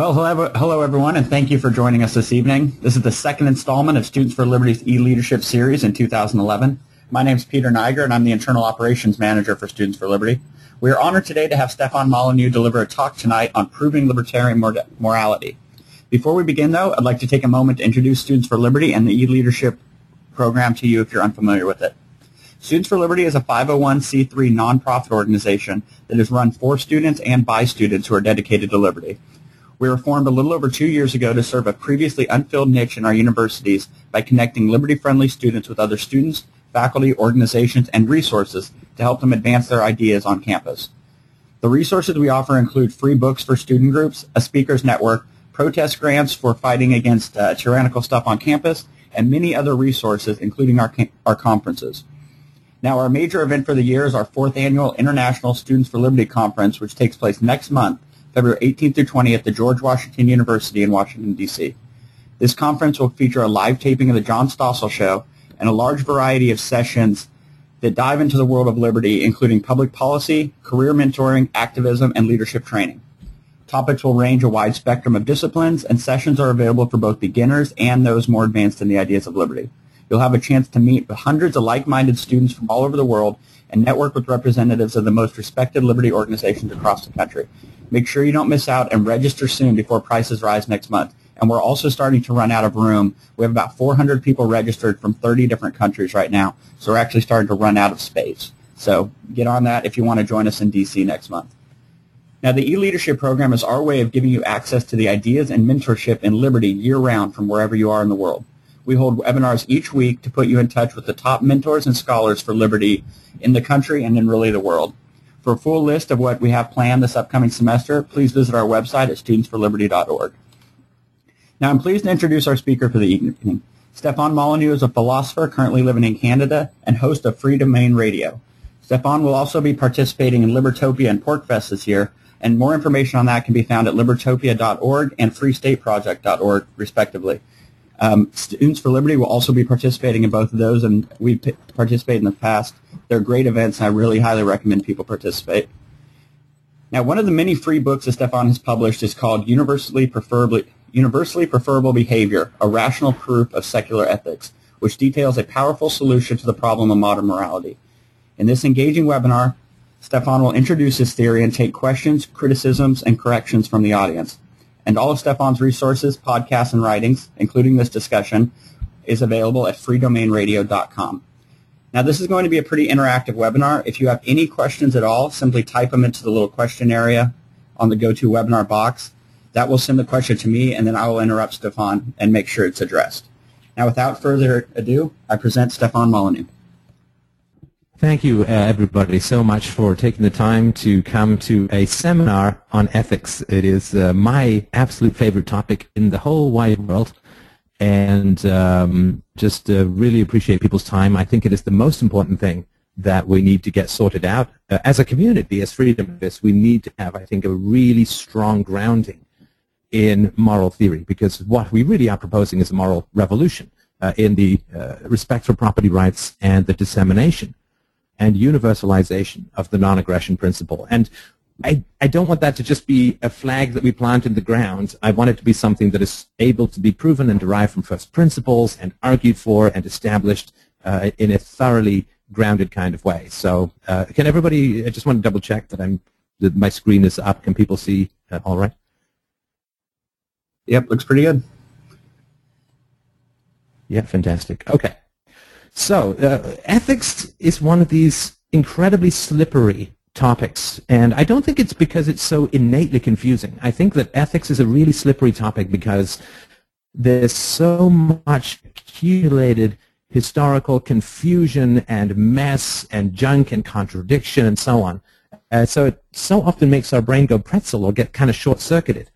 Well, hello, hello everyone, and thank you for joining us this evening. This is the second installment of Students for Liberty's e-leadership series in 2011. My name is Peter Niger, and I'm the Internal Operations Manager for Students for Liberty. We are honored today to have Stefan Molyneux deliver a talk tonight on proving libertarian mor- morality. Before we begin, though, I'd like to take a moment to introduce Students for Liberty and the e-leadership program to you if you're unfamiliar with it. Students for Liberty is a 501c3 nonprofit organization that is run for students and by students who are dedicated to liberty. We were formed a little over two years ago to serve a previously unfilled niche in our universities by connecting liberty-friendly students with other students, faculty, organizations, and resources to help them advance their ideas on campus. The resources we offer include free books for student groups, a speakers network, protest grants for fighting against uh, tyrannical stuff on campus, and many other resources, including our, our conferences. Now, our major event for the year is our fourth annual International Students for Liberty Conference, which takes place next month February 18th through 20th at the George Washington University in Washington, D.C. This conference will feature a live taping of the John Stossel Show and a large variety of sessions that dive into the world of liberty, including public policy, career mentoring, activism, and leadership training. Topics will range a wide spectrum of disciplines, and sessions are available for both beginners and those more advanced in the ideas of liberty. You'll have a chance to meet with hundreds of like-minded students from all over the world and network with representatives of the most respected liberty organizations across the country. Make sure you don't miss out and register soon before prices rise next month. And we're also starting to run out of room. We have about 400 people registered from 30 different countries right now. So we're actually starting to run out of space. So get on that if you want to join us in DC next month. Now, the e-leadership program is our way of giving you access to the ideas and mentorship in Liberty year-round from wherever you are in the world. We hold webinars each week to put you in touch with the top mentors and scholars for Liberty in the country and in really the world. For a full list of what we have planned this upcoming semester, please visit our website at studentsforliberty.org. Now I'm pleased to introduce our speaker for the evening. Stefan Molyneux is a philosopher currently living in Canada and host of Free Domain Radio. Stefan will also be participating in Libertopia and PorcFest this year, and more information on that can be found at libertopia.org and freestateproject.org, respectively. Um, Students for Liberty will also be participating in both of those, and we've p- participated in the past. They're great events, and I really highly recommend people participate. Now, one of the many free books that Stefan has published is called Universally Preferably, Universally Preferable Behavior, A Rational Proof of Secular Ethics, which details a powerful solution to the problem of modern morality. In this engaging webinar, Stefan will introduce his theory and take questions, criticisms, and corrections from the audience and all of Stefan's resources, podcasts, and writings, including this discussion, is available at freedomainradio.com. Now, this is going to be a pretty interactive webinar. If you have any questions at all, simply type them into the little question area on the GoToWebinar box. That will send the question to me, and then I will interrupt Stefan and make sure it's addressed. Now, without further ado, I present Stefan Molyneux. Thank you, uh, everybody, so much for taking the time to come to a seminar on ethics. It is uh, my absolute favorite topic in the whole wide world, and um, just uh, really appreciate people's time. I think it is the most important thing that we need to get sorted out. Uh, as a community, as freedomists, we need to have, I think, a really strong grounding in moral theory, because what we really are proposing is a moral revolution uh, in the uh, respect for property rights and the dissemination and universalization of the non-aggression principle. And I, I don't want that to just be a flag that we plant in the ground. I want it to be something that is able to be proven and derived from first principles and argued for and established uh, in a thoroughly grounded kind of way. So uh, can everybody, I just want to double check that I'm that my screen is up. Can people see uh, all right? Yep, looks pretty good. Yeah, fantastic. Okay. So uh, ethics is one of these incredibly slippery topics, and I don't think it's because it's so innately confusing. I think that ethics is a really slippery topic because there's so much accumulated historical confusion and mess and junk and contradiction and so on. Uh, so it so often makes our brain go pretzel or get kind of short-circuited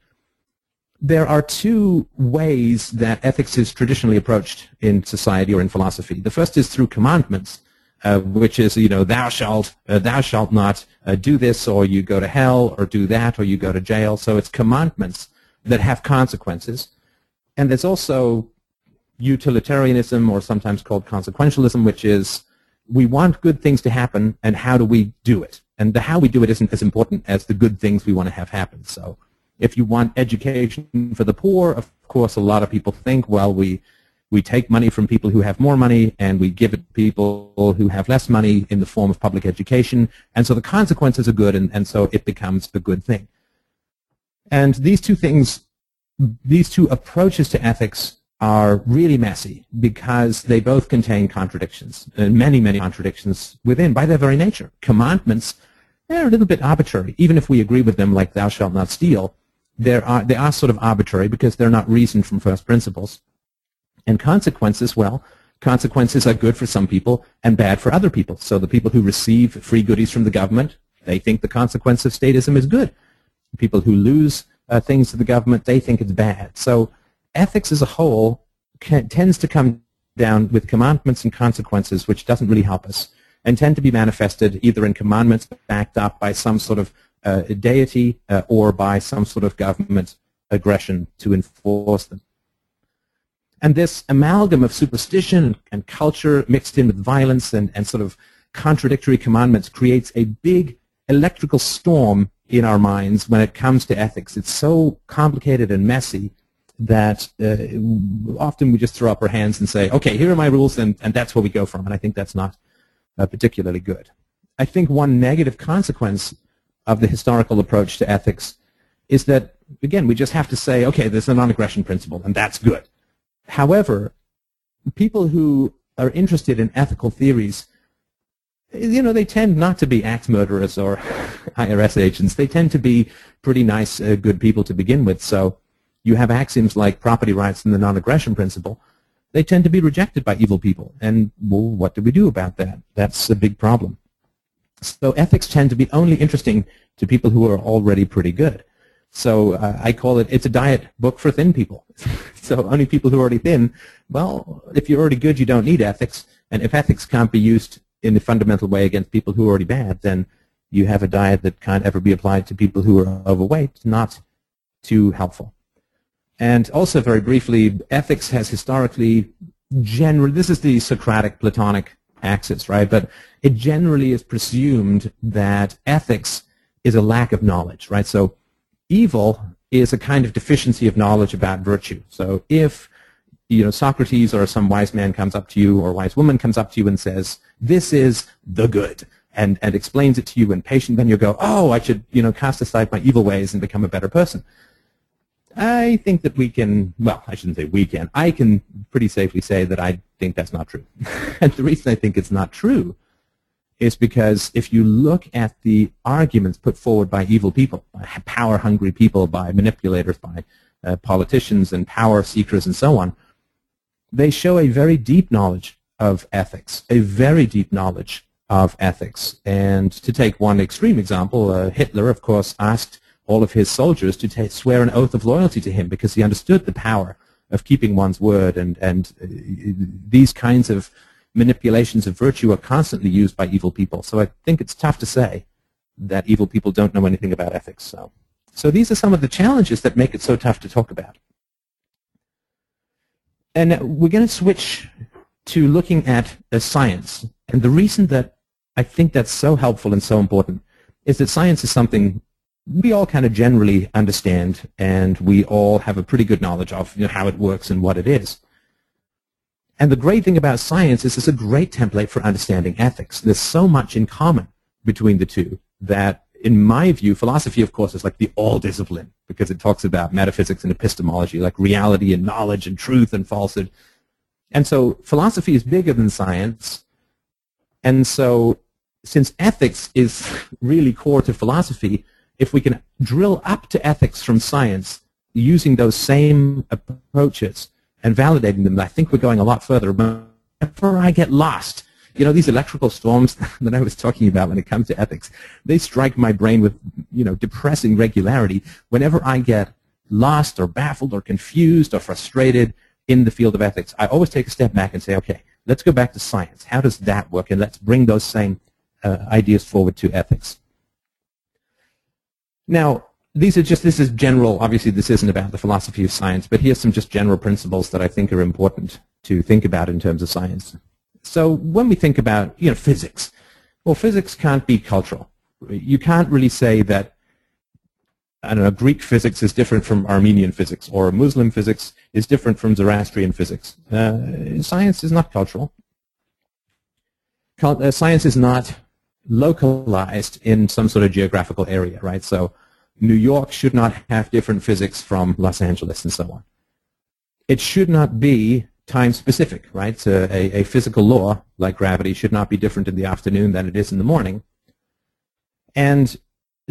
there are two ways that ethics is traditionally approached in society or in philosophy. The first is through commandments, uh, which is, you know, thou shalt, uh, thou shalt not uh, do this, or you go to hell, or do that, or you go to jail. So it's commandments that have consequences. And there's also utilitarianism, or sometimes called consequentialism, which is we want good things to happen, and how do we do it? And the how we do it isn't as important as the good things we want to have happen. So If you want education for the poor, of course, a lot of people think, well, we we take money from people who have more money and we give it to people who have less money in the form of public education. And so the consequences are good, and, and so it becomes a good thing. And these two things, these two approaches to ethics are really messy because they both contain contradictions, and many, many contradictions within by their very nature. Commandments, they're a little bit arbitrary. Even if we agree with them like thou shalt not steal, they are, they are sort of arbitrary because they're not reasoned from first principles. And consequences, well, consequences are good for some people and bad for other people. So the people who receive free goodies from the government, they think the consequence of statism is good. People who lose uh, things to the government, they think it's bad. So ethics as a whole can, tends to come down with commandments and consequences, which doesn't really help us, and tend to be manifested either in commandments backed up by some sort of uh, deity uh, or by some sort of government aggression to enforce them. And this amalgam of superstition and culture mixed in with violence and, and sort of contradictory commandments creates a big electrical storm in our minds when it comes to ethics. It's so complicated and messy that uh, often we just throw up our hands and say, okay, here are my rules, and, and that's where we go from. And I think that's not uh, particularly good. I think one negative consequence of the historical approach to ethics is that, again, we just have to say, okay, there's a non-aggression principle, and that's good. However, people who are interested in ethical theories, you know, they tend not to be axe murderers or IRS agents. They tend to be pretty nice, uh, good people to begin with. So you have axioms like property rights and the non-aggression principle. They tend to be rejected by evil people. And, well, what do we do about that? That's a big problem. So ethics tend to be only interesting to people who are already pretty good. So uh, I call it, it's a diet book for thin people. so only people who are already thin, well, if you're already good, you don't need ethics. And if ethics can't be used in a fundamental way against people who are already bad, then you have a diet that can't ever be applied to people who are overweight, not too helpful. And also very briefly, ethics has historically generally, this is the Socratic Platonic axis, right? But it generally is presumed that ethics is a lack of knowledge, right? So evil is a kind of deficiency of knowledge about virtue. So if you know Socrates or some wise man comes up to you or wise woman comes up to you and says, "This is the good," and and explains it to you in patient, then you go, "Oh, I should you know cast aside my evil ways and become a better person." I think that we can, well, I shouldn't say we can, I can pretty safely say that I think that's not true. and the reason I think it's not true is because if you look at the arguments put forward by evil people, by power-hungry people, by manipulators, by uh, politicians and power seekers and so on, they show a very deep knowledge of ethics, a very deep knowledge of ethics. And to take one extreme example, uh, Hitler, of course, asked all of his soldiers to swear an oath of loyalty to him because he understood the power of keeping one's word and, and uh, these kinds of manipulations of virtue are constantly used by evil people. So I think it's tough to say that evil people don't know anything about ethics. So, so these are some of the challenges that make it so tough to talk about. And we're going to switch to looking at uh, science. And the reason that I think that's so helpful and so important is that science is something we all kind of generally understand and we all have a pretty good knowledge of you know, how it works and what it is. And the great thing about science is it's a great template for understanding ethics. There's so much in common between the two that, in my view, philosophy, of course, is like the all discipline because it talks about metaphysics and epistemology, like reality and knowledge and truth and falsehood. And so philosophy is bigger than science. And so since ethics is really core to philosophy, if we can drill up to ethics from science using those same approaches, and validating them, I think we're going a lot further. Whenever I get lost, you know, these electrical storms that I was talking about when it comes to ethics, they strike my brain with, you know, depressing regularity. Whenever I get lost or baffled or confused or frustrated in the field of ethics, I always take a step back and say, okay, let's go back to science. How does that work? And let's bring those same uh, ideas forward to ethics. Now, these are just, this is general, obviously this isn't about the philosophy of science, but here's some just general principles that I think are important to think about in terms of science. So when we think about, you know, physics, well, physics can't be cultural. You can't really say that I don't know, Greek physics is different from Armenian physics, or Muslim physics is different from Zoroastrian physics. Uh, science is not cultural. Cul- uh, science is not localized in some sort of geographical area, right? So New York should not have different physics from Los Angeles and so on. It should not be time specific, right? So a, a physical law like gravity should not be different in the afternoon than it is in the morning. And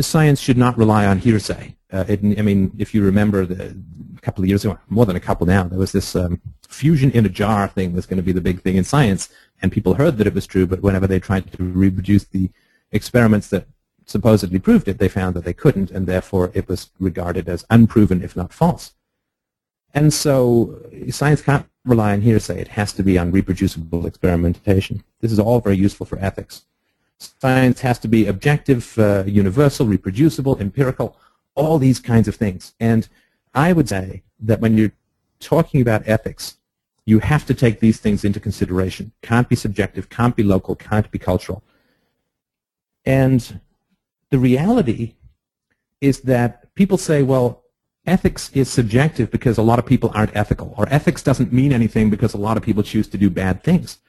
science should not rely on hearsay. Uh, it, I mean, if you remember the, a couple of years ago, more than a couple now, there was this um, fusion in a jar thing was going to be the big thing in science, and people heard that it was true, but whenever they tried to reproduce the experiments that supposedly proved it, they found that they couldn't, and therefore it was regarded as unproven, if not false. And so science can't rely on hearsay. It has to be on reproducible experimentation. This is all very useful for ethics. Science has to be objective, uh, universal, reproducible, empirical, all these kinds of things. And I would say that when you're talking about ethics, you have to take these things into consideration. Can't be subjective, can't be local, can't be cultural. And the reality is that people say, well, ethics is subjective because a lot of people aren't ethical, or ethics doesn't mean anything because a lot of people choose to do bad things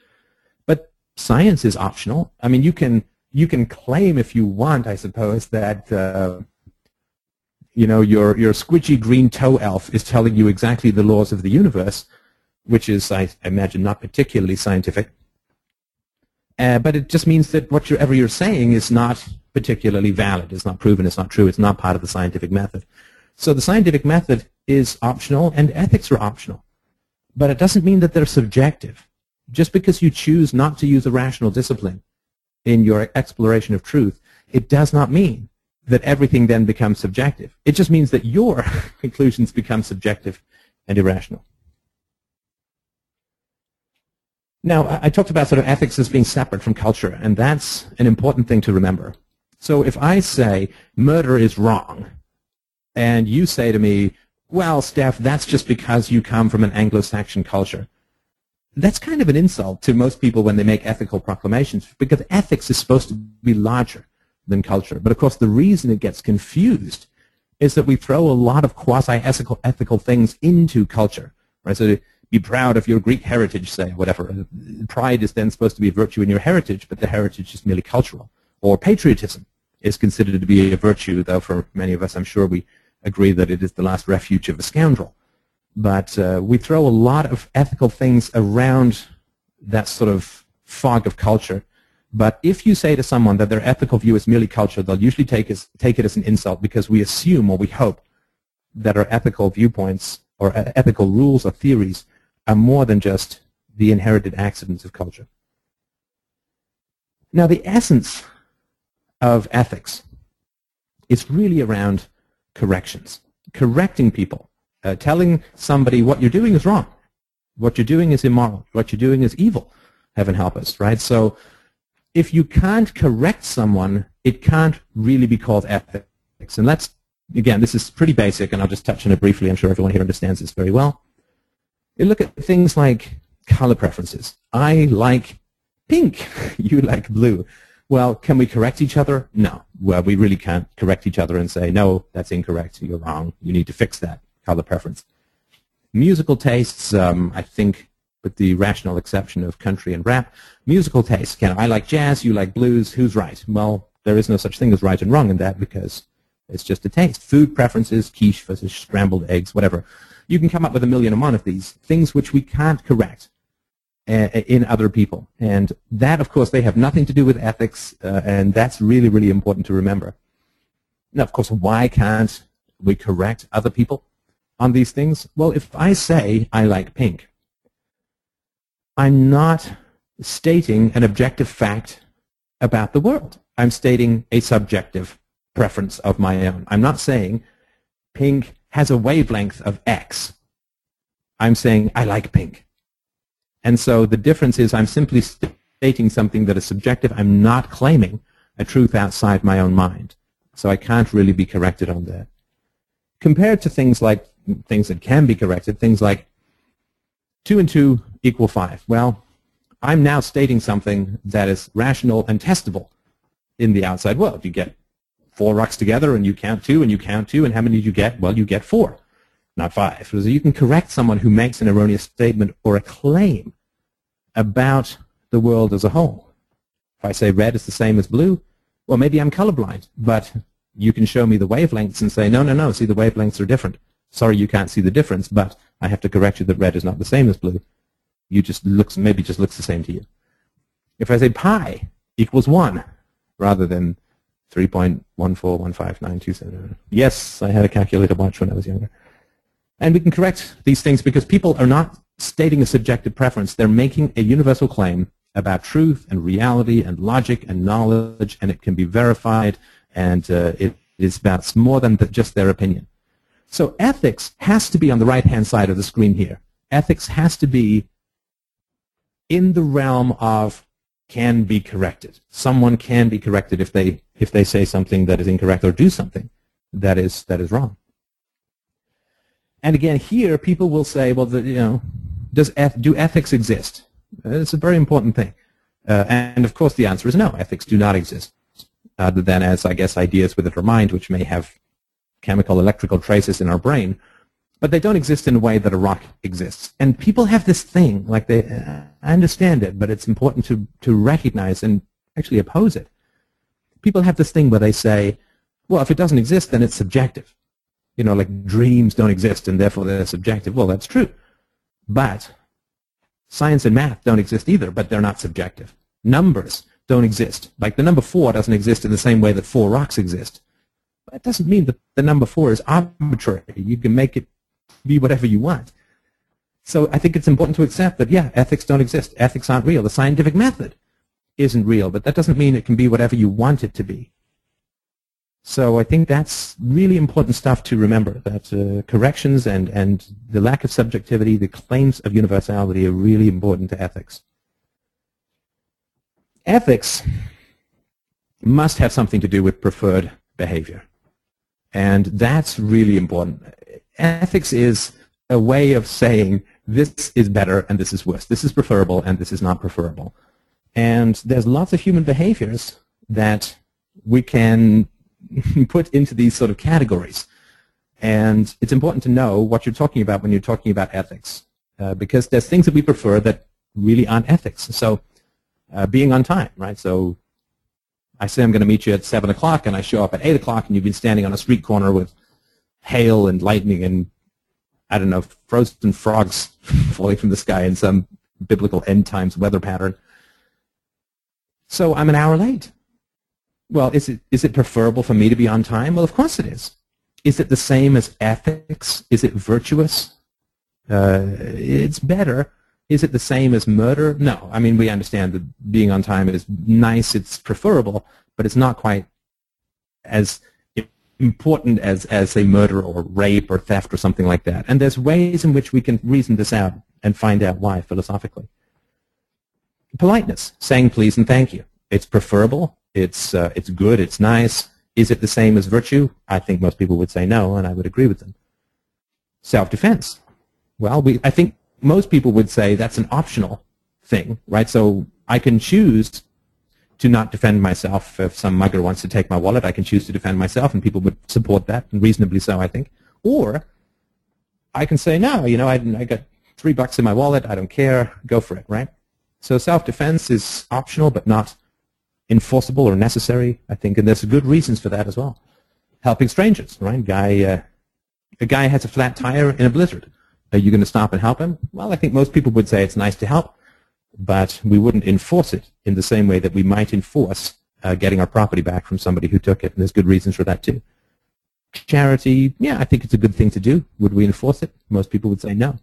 science is optional. I mean, you can you can claim if you want, I suppose, that uh, you know your your squidgy green toe elf is telling you exactly the laws of the universe, which is, I imagine, not particularly scientific. Uh, but it just means that whatever you're saying is not particularly valid. It's not proven. It's not true. It's not part of the scientific method. So the scientific method is optional, and ethics are optional. But it doesn't mean that they're subjective just because you choose not to use a rational discipline in your exploration of truth, it does not mean that everything then becomes subjective. It just means that your conclusions become subjective and irrational. Now, I talked about sort of ethics as being separate from culture, and that's an important thing to remember. So if I say murder is wrong, and you say to me, well, Steph, that's just because you come from an Anglo-Saxon culture that's kind of an insult to most people when they make ethical proclamations because ethics is supposed to be larger than culture. But of course, the reason it gets confused is that we throw a lot of quasi-ethical ethical things into culture. Right? So be proud of your Greek heritage, say, whatever. Pride is then supposed to be a virtue in your heritage, but the heritage is merely cultural. Or patriotism is considered to be a virtue, though for many of us, I'm sure we agree that it is the last refuge of a scoundrel. But uh, we throw a lot of ethical things around that sort of fog of culture. But if you say to someone that their ethical view is merely culture, they'll usually take, as, take it as an insult because we assume or we hope that our ethical viewpoints or uh, ethical rules or theories are more than just the inherited accidents of culture. Now, the essence of ethics is really around corrections, correcting people uh, telling somebody what you're doing is wrong. What you're doing is immoral. What you're doing is evil. Heaven help us, right? So if you can't correct someone, it can't really be called ethics. And let's, again, this is pretty basic, and I'll just touch on it briefly. I'm sure everyone here understands this very well. You look at things like color preferences. I like pink. you like blue. Well, can we correct each other? No. Well, we really can't correct each other and say, no, that's incorrect. You're wrong. You need to fix that color preference. Musical tastes, um, I think, with the rational exception of country and rap, musical tastes. Can I like jazz? You like blues? Who's right? Well, there is no such thing as right and wrong in that because it's just a taste. Food preferences, quiche versus scrambled eggs, whatever. You can come up with a million and one of these things which we can't correct uh, in other people. And that, of course, they have nothing to do with ethics, uh, and that's really, really important to remember. Now, of course, why can't we correct other people? On these things? Well, if I say I like pink, I'm not stating an objective fact about the world. I'm stating a subjective preference of my own. I'm not saying pink has a wavelength of X. I'm saying I like pink. And so the difference is I'm simply stating something that is subjective. I'm not claiming a truth outside my own mind. So I can't really be corrected on that. Compared to things like things that can be corrected, things like 2 and 2 equal 5. Well, I'm now stating something that is rational and testable in the outside world. You get four rocks together and you count two and you count two and how many do you get? Well, you get four, not five. So you can correct someone who makes an erroneous statement or a claim about the world as a whole. If I say red is the same as blue, well, maybe I'm colorblind, but you can show me the wavelengths and say, no, no, no, see, the wavelengths are different. Sorry, you can't see the difference, but I have to correct you that red is not the same as blue. You just looks, maybe just looks the same to you. If I say pi equals 1 rather than 3.1415927. Yes, I had a calculator watch when I was younger. And we can correct these things because people are not stating a subjective preference. They're making a universal claim about truth and reality and logic and knowledge, and it can be verified, and uh, it is about more than the, just their opinion. So ethics has to be on the right-hand side of the screen here. Ethics has to be in the realm of can be corrected. Someone can be corrected if they if they say something that is incorrect or do something that is that is wrong. And again, here people will say, well, the, you know, does do ethics exist? It's a very important thing. Uh, and of course, the answer is no. Ethics do not exist, other than as I guess ideas within our mind, which may have chemical, electrical traces in our brain, but they don't exist in a way that a rock exists. And people have this thing, like they, I understand it, but it's important to, to recognize and actually oppose it. People have this thing where they say, well, if it doesn't exist, then it's subjective. You know, like dreams don't exist and therefore they're subjective. Well, that's true. But science and math don't exist either, but they're not subjective. Numbers don't exist. Like the number four doesn't exist in the same way that four rocks exist. That doesn't mean that the number four is arbitrary. You can make it be whatever you want. So I think it's important to accept that, yeah, ethics don't exist. Ethics aren't real. The scientific method isn't real, but that doesn't mean it can be whatever you want it to be. So I think that's really important stuff to remember, that uh, corrections and, and the lack of subjectivity, the claims of universality are really important to ethics. Ethics must have something to do with preferred behavior. And that's really important ethics is a way of saying this is better and this is worse. This is preferable and this is not preferable. And there's lots of human behaviors that we can put into these sort of categories. And it's important to know what you're talking about when you're talking about ethics. Uh, because there's things that we prefer that really aren't ethics. So uh, being on time, right? So I say I'm going to meet you at 7 o'clock and I show up at 8 o'clock and you've been standing on a street corner with hail and lightning and I don't know frozen frogs falling from the sky in some biblical end times weather pattern. So I'm an hour late. Well, is it is it preferable for me to be on time? Well, of course it is. Is it the same as ethics? Is it virtuous? Uh, it's better. Is it the same as murder? No. I mean, we understand that being on time is nice. It's preferable, but it's not quite as important as, as a murder or rape or theft or something like that. And there's ways in which we can reason this out and find out why philosophically. Politeness, saying please and thank you. It's preferable. It's, uh, it's good. It's nice. Is it the same as virtue? I think most people would say no, and I would agree with them. Self-defense. Well, we, I think most people would say that's an optional thing, right? So I can choose to not defend myself. If some mugger wants to take my wallet, I can choose to defend myself, and people would support that, and reasonably so, I think. Or I can say, no, you know, I, I got three bucks in my wallet, I don't care, go for it, right? So self-defense is optional, but not enforceable or necessary, I think, and there's good reasons for that as well. Helping strangers, right? Guy, uh, a guy has a flat tire in a blizzard. Are you going to stop and help him? Well, I think most people would say it's nice to help, but we wouldn't enforce it in the same way that we might enforce uh, getting our property back from somebody who took it, and there's good reasons for that too. Charity, yeah, I think it's a good thing to do. Would we enforce it? Most people would say no.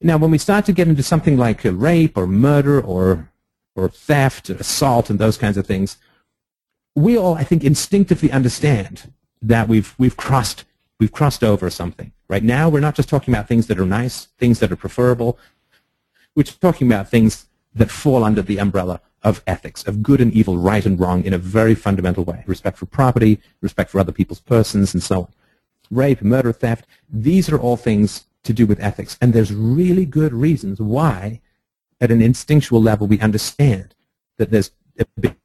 Now, when we start to get into something like rape or murder or or theft, or assault, and those kinds of things, we all, I think, instinctively understand that we've we've crossed we've crossed over something. Right now, we're not just talking about things that are nice, things that are preferable, we're talking about things that fall under the umbrella of ethics, of good and evil, right and wrong in a very fundamental way. Respect for property, respect for other people's persons, and so on. Rape, murder, theft, these are all things to do with ethics. And there's really good reasons why, at an instinctual level, we understand that there's a big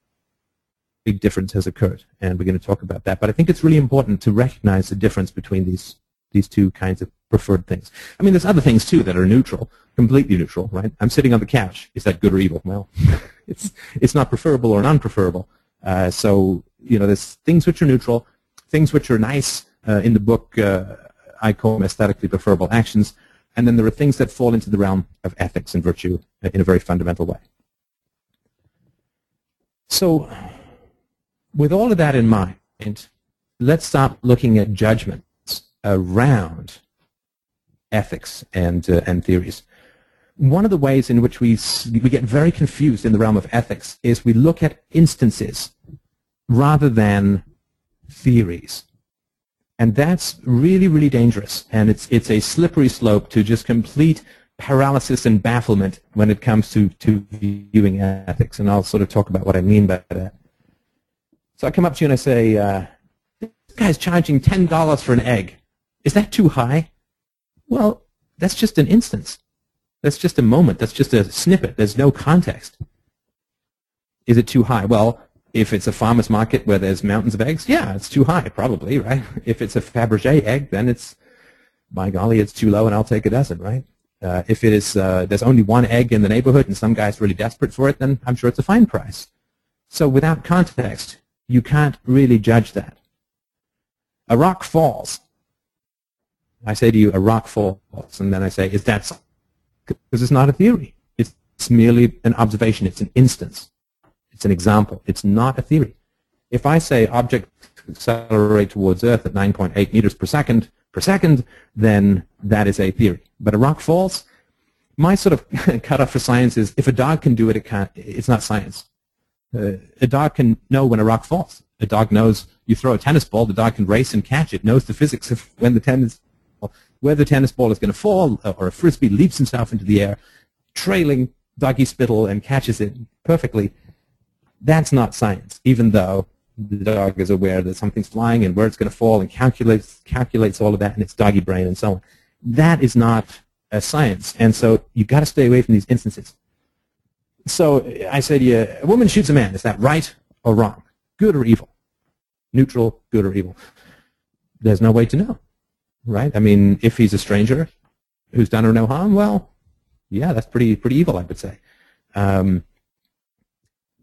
big difference has occurred, and we're going to talk about that. But I think it's really important to recognize the difference between these these two kinds of preferred things. I mean, there's other things too that are neutral, completely neutral, right? I'm sitting on the couch. Is that good or evil? Well, it's it's not preferable or non-preferable. Uh, so you know, there's things which are neutral, things which are nice. Uh, in the book, uh, I call them aesthetically preferable actions, and then there are things that fall into the realm of ethics and virtue in a very fundamental way. So, with all of that in mind, let's stop looking at judgments around ethics and uh, and theories. One of the ways in which we we get very confused in the realm of ethics is we look at instances rather than theories. And that's really, really dangerous. And it's, it's a slippery slope to just complete paralysis and bafflement when it comes to, to viewing ethics. And I'll sort of talk about what I mean by that. So I come up to you and I say, uh, this guy's charging $10 for an egg. Is that too high? Well, that's just an instance. That's just a moment. That's just a snippet. There's no context. Is it too high? Well, if it's a farmer's market where there's mountains of eggs, yeah, it's too high, probably, right? If it's a Fabergé egg, then it's, by golly, it's too low, and I'll take a dozen, right? Uh, if it is, uh, there's only one egg in the neighborhood and some guy's really desperate for it, then I'm sure it's a fine price. So without context, you can't really judge that. A rock falls. I say to you, a rock falls, and then I say, is that because it's not a theory. It's merely an observation. It's an instance. It's an example. It's not a theory. If I say object accelerate towards Earth at 9.8 meters per second per second, then that is a theory. But a rock falls. My sort of cutoff for science is if a dog can do it, it can't. It's not science. Uh, a dog can know when a rock falls. A dog knows you throw a tennis ball, the dog can race and catch it. Knows the physics of when the tennis, where the tennis ball is going to fall, uh, or a frisbee leaps himself into the air, trailing doggy spittle and catches it perfectly. That's not science, even though the dog is aware that something's flying and where it's going to fall and calculates calculates all of that in its doggy brain and so on. That is not a science, and so you've got to stay away from these instances. So I say to you, a woman shoots a man. Is that right or wrong? Good or evil? Neutral, good or evil? There's no way to know, right? I mean, if he's a stranger who's done her no harm, well, yeah, that's pretty pretty evil, I would say. Um,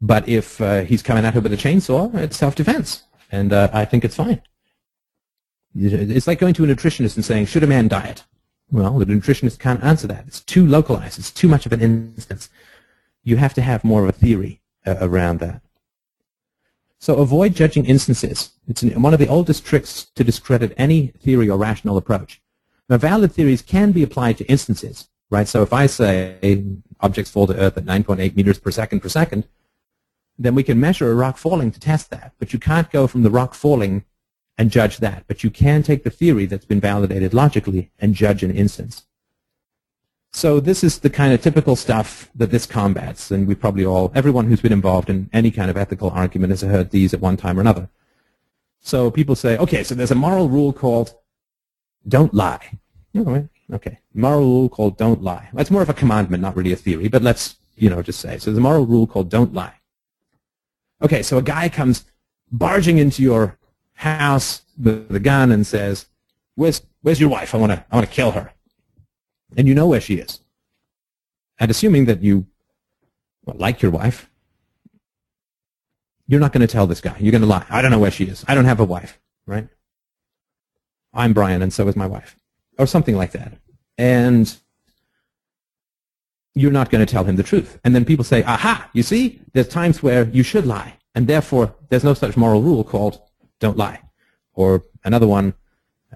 but if uh, he's coming at her with a chainsaw, it's self-defense, and uh, I think it's fine. It's like going to a nutritionist and saying, should a man diet? Well, the nutritionist can't answer that. It's too localized. It's too much of an instance. You have to have more of a theory uh, around that. So avoid judging instances. It's one of the oldest tricks to discredit any theory or rational approach. Now, valid theories can be applied to instances, right? So if I say objects fall to Earth at 9.8 meters per second per second, then we can measure a rock falling to test that. But you can't go from the rock falling and judge that. But you can take the theory that's been validated logically and judge an instance. So this is the kind of typical stuff that this combats, and we probably all, everyone who's been involved in any kind of ethical argument has heard these at one time or another. So people say, okay, so there's a moral rule called don't lie. Okay, moral rule called don't lie. That's more of a commandment, not really a theory, but let's, you know, just say. So there's a moral rule called don't lie. Okay, so a guy comes barging into your house with a gun and says, "Where's where's your wife? I want to I want to kill her." And you know where she is. And assuming that you well, like your wife, you're not going to tell this guy. You're going to lie. I don't know where she is. I don't have a wife, right? I'm Brian, and so is my wife, or something like that. And you're not going to tell him the truth. And then people say, aha, you see, there's times where you should lie. And therefore, there's no such moral rule called don't lie. Or another one,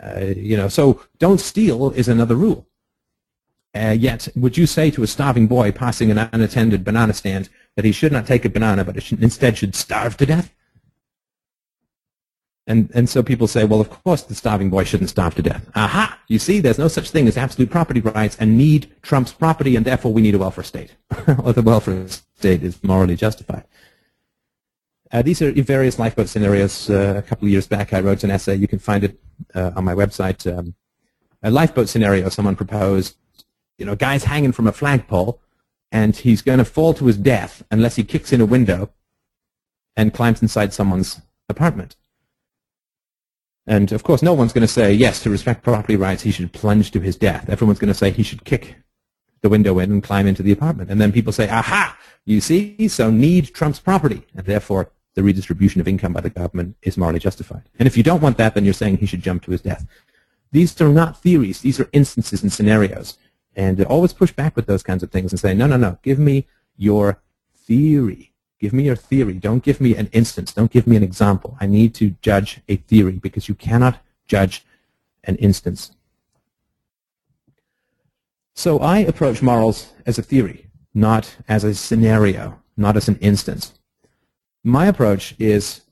uh, you know, so don't steal is another rule. Uh, yet, would you say to a starving boy passing an unattended banana stand that he should not take a banana, but should, instead should starve to death? And, and so people say, well, of course the starving boy shouldn't starve to death. Aha! You see, there's no such thing as absolute property rights, and need trumps property, and therefore we need a welfare state. or the welfare state is morally justified. Uh, these are various lifeboat scenarios. Uh, a couple of years back, I wrote an essay. You can find it uh, on my website. Um, a lifeboat scenario someone proposed. You know, a guy's hanging from a flagpole, and he's going to fall to his death unless he kicks in a window and climbs inside someone's apartment. And of course, no one's going to say, yes, to respect property rights, he should plunge to his death. Everyone's going to say he should kick the window in and climb into the apartment. And then people say, aha, you see, so need trumps property. And therefore, the redistribution of income by the government is morally justified. And if you don't want that, then you're saying he should jump to his death. These are not theories. These are instances and scenarios. And always push back with those kinds of things and say, no, no, no, give me your theory. Give me your theory. Don't give me an instance. Don't give me an example. I need to judge a theory because you cannot judge an instance. So I approach morals as a theory, not as a scenario, not as an instance. My approach is,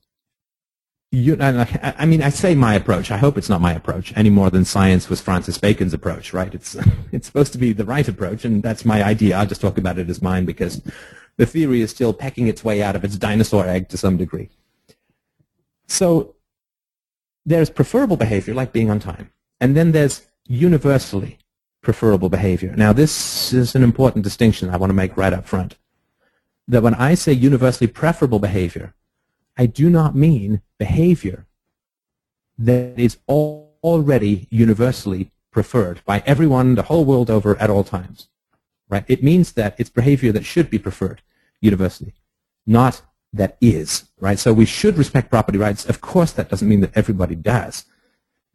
you, I mean, I say my approach. I hope it's not my approach any more than science was Francis Bacon's approach, right? It's, it's supposed to be the right approach, and that's my idea. I'll just talk about it as mine because the theory is still pecking its way out of its dinosaur egg to some degree. So there's preferable behavior, like being on time, and then there's universally preferable behavior. Now, this is an important distinction I want to make right up front. That when I say universally preferable behavior, I do not mean behavior that is already universally preferred by everyone the whole world over at all times. Right? It means that it's behavior that should be preferred universally, not that is. Right? So we should respect property rights. Of course, that doesn't mean that everybody does.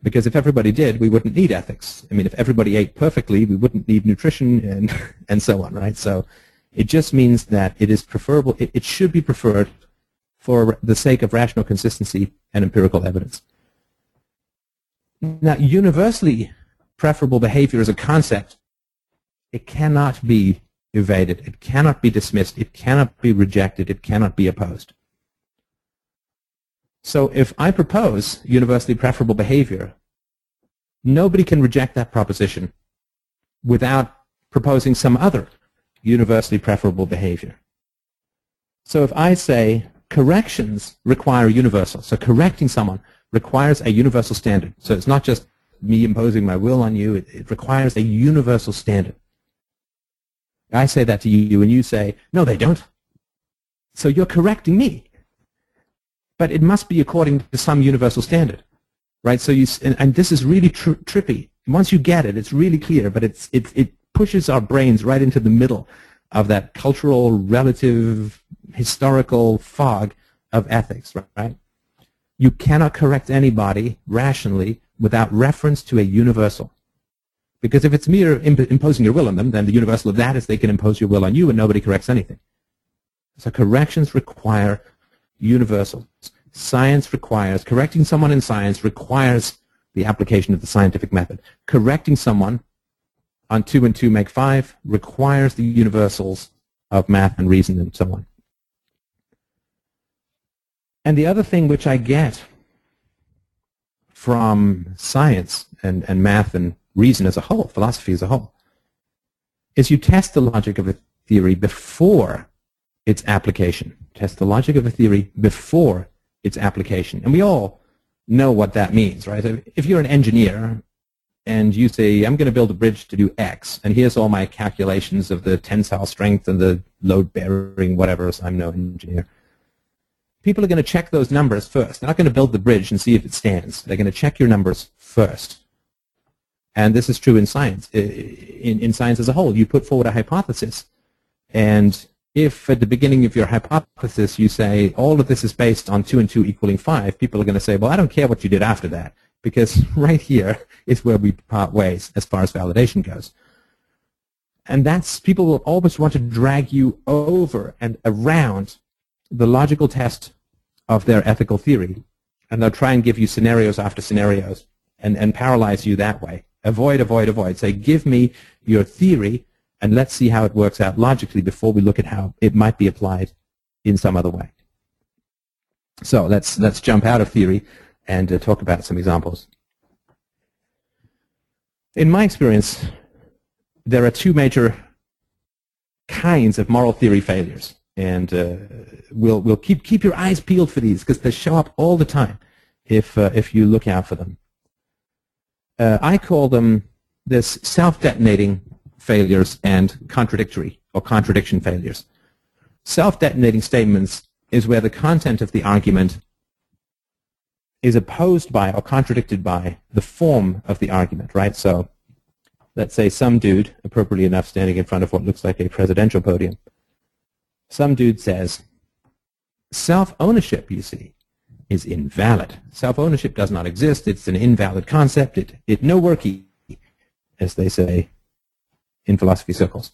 Because if everybody did, we wouldn't need ethics. I mean, if everybody ate perfectly, we wouldn't need nutrition and, and so on, right? So it just means that it is preferable, it, it should be preferred for the sake of rational consistency and empirical evidence. Now, universally preferable behavior as a concept it cannot be evaded. It cannot be dismissed. It cannot be rejected. It cannot be opposed. So if I propose universally preferable behavior, nobody can reject that proposition without proposing some other universally preferable behavior. So if I say corrections require a universal, so correcting someone requires a universal standard. So it's not just me imposing my will on you, it, it requires a universal standard. I say that to you, and you say, no, they don't. So you're correcting me. But it must be according to some universal standard, right? So you, and, and this is really tri trippy. Once you get it, it's really clear, but it's, it, it pushes our brains right into the middle of that cultural, relative, historical fog of ethics, right? You cannot correct anybody rationally without reference to a universal. Because if it's mere imp imposing your will on them, then the universal of that is they can impose your will on you and nobody corrects anything. So corrections require universals. Science requires, correcting someone in science requires the application of the scientific method. Correcting someone on 2 and 2 make 5 requires the universals of math and reason and so on. And the other thing which I get from science and, and math and reason as a whole, philosophy as a whole, is you test the logic of a theory before its application. Test the logic of a theory before its application. And we all know what that means, right? If you're an engineer and you say, I'm going to build a bridge to do X, and here's all my calculations of the tensile strength and the load bearing, whatever, so I'm no engineer. People are going to check those numbers first. They're not going to build the bridge and see if it stands. They're going to check your numbers first. And this is true in science, in, in science as a whole. You put forward a hypothesis, and if at the beginning of your hypothesis you say all of this is based on 2 and 2 equaling 5, people are going to say, well, I don't care what you did after that, because right here is where we part ways as far as validation goes. And that's, people will always want to drag you over and around the logical test of their ethical theory, and they'll try and give you scenarios after scenarios and, and paralyze you that way. Avoid, avoid, avoid. Say, give me your theory, and let's see how it works out logically before we look at how it might be applied in some other way. So let's, let's jump out of theory and uh, talk about some examples. In my experience, there are two major kinds of moral theory failures. And uh, we'll, we'll keep, keep your eyes peeled for these because they show up all the time if, uh, if you look out for them. Uh, I call them this self-detonating failures and contradictory or contradiction failures. Self-detonating statements is where the content of the argument is opposed by or contradicted by the form of the argument, right? So let's say some dude, appropriately enough, standing in front of what looks like a presidential podium, some dude says, self-ownership, you see, is invalid. Self-ownership does not exist. It's an invalid concept. It, it no worky, as they say in philosophy circles.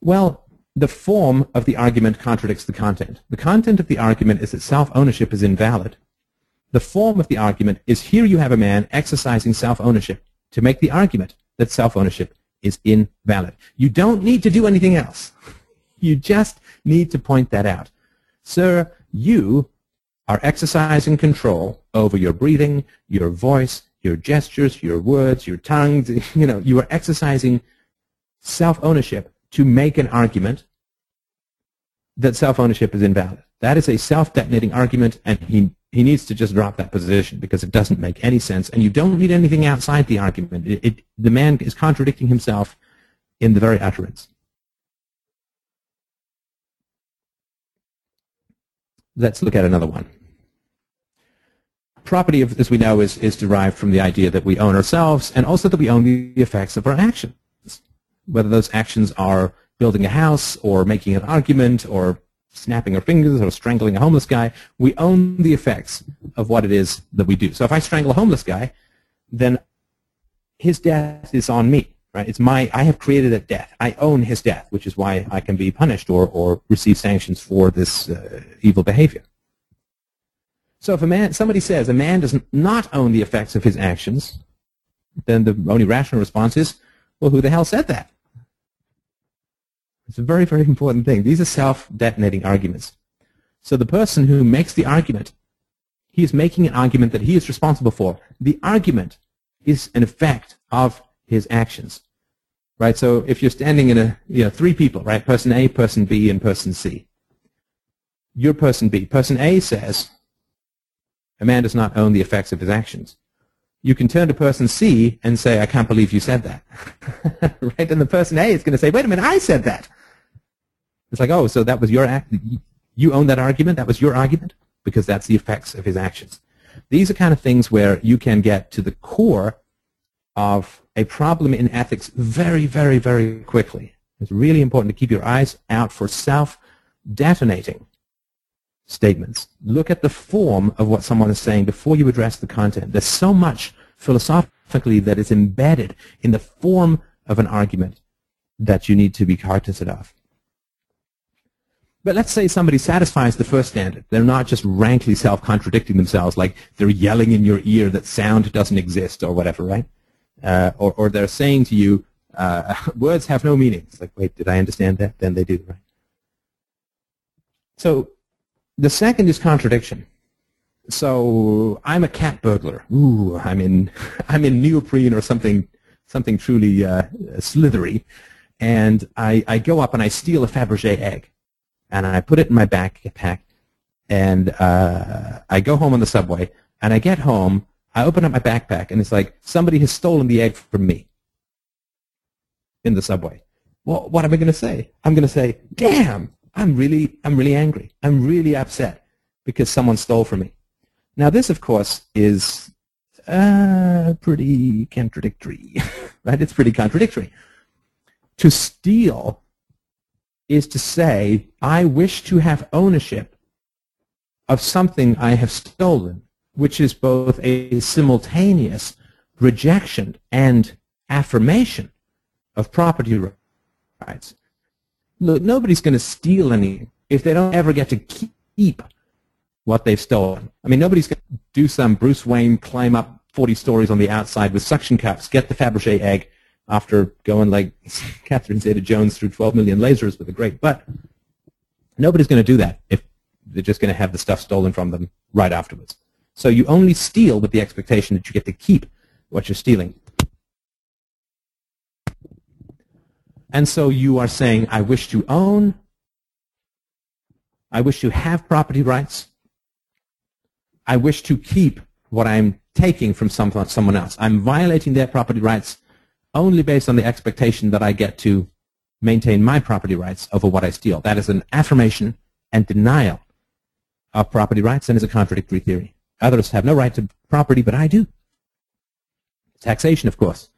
Well, the form of the argument contradicts the content. The content of the argument is that self-ownership is invalid. The form of the argument is here you have a man exercising self-ownership to make the argument that self-ownership is invalid. You don't need to do anything else. You just need to point that out. Sir, you are exercising control over your breathing, your voice, your gestures, your words, your tongue. You know, you are exercising self-ownership to make an argument that self-ownership is invalid. That is a self-detonating argument, and he, he needs to just drop that position because it doesn't make any sense, and you don't need anything outside the argument. It, it, the man is contradicting himself in the very utterance. Let's look at another one. Property, as we know, is, is derived from the idea that we own ourselves and also that we own the effects of our actions. Whether those actions are building a house or making an argument or snapping our fingers or strangling a homeless guy, we own the effects of what it is that we do. So if I strangle a homeless guy, then his death is on me. Right? It's my I have created a death. I own his death, which is why I can be punished or, or receive sanctions for this uh, evil behavior. So if a man somebody says a man does not own the effects of his actions, then the only rational response is, well, who the hell said that? It's a very, very important thing. These are self-detonating arguments. So the person who makes the argument, he is making an argument that he is responsible for. The argument is an effect of his actions. Right? So if you're standing in a, you know, three people, right? Person A, person B, and person C. You're person B. Person A says, a man does not own the effects of his actions. You can turn to person C and say, I can't believe you said that. right? And the person A is going to say, wait a minute, I said that. It's like, oh, so that was your act. You own that argument. That was your argument because that's the effects of his actions. These are kind of things where you can get to the core of a problem in ethics very, very, very quickly. It's really important to keep your eyes out for self-detonating statements. Look at the form of what someone is saying before you address the content. There's so much philosophically that is embedded in the form of an argument that you need to be cognizant of. But let's say somebody satisfies the first standard. They're not just rankly self-contradicting themselves, like they're yelling in your ear that sound doesn't exist or whatever, right? Uh, or, or they're saying to you, uh, words have no meaning. It's like, wait, did I understand that? Then they do, right? So the second is contradiction. So I'm a cat burglar. Ooh, I'm in, I'm in neoprene or something, something truly uh, slithery, and I, I go up and I steal a Fabergé egg, and I put it in my backpack, and uh, I go home on the subway, and I get home, I open up my backpack, and it's like somebody has stolen the egg from me in the subway. Well, what am I going to say? I'm going to say, damn, I'm really, I'm really angry. I'm really upset because someone stole from me. Now, this, of course, is uh, pretty contradictory, right? It's pretty contradictory. To steal is to say, I wish to have ownership of something I have stolen, which is both a simultaneous rejection and affirmation of property rights. Look, nobody's going to steal anything if they don't ever get to keep what they've stolen. I mean, nobody's going to do some Bruce Wayne climb up 40 stories on the outside with suction cups, get the Fabergé egg after going like Catherine Zeta-Jones through 12 million lasers with a great butt. Nobody's going to do that if they're just going to have the stuff stolen from them right afterwards. So you only steal with the expectation that you get to keep what you're stealing. And so you are saying, I wish to own, I wish to have property rights, I wish to keep what I'm taking from someone, else. I'm violating their property rights only based on the expectation that I get to maintain my property rights over what I steal. That is an affirmation and denial of property rights and is a contradictory theory. Others have no right to property, but I do. Taxation, of course.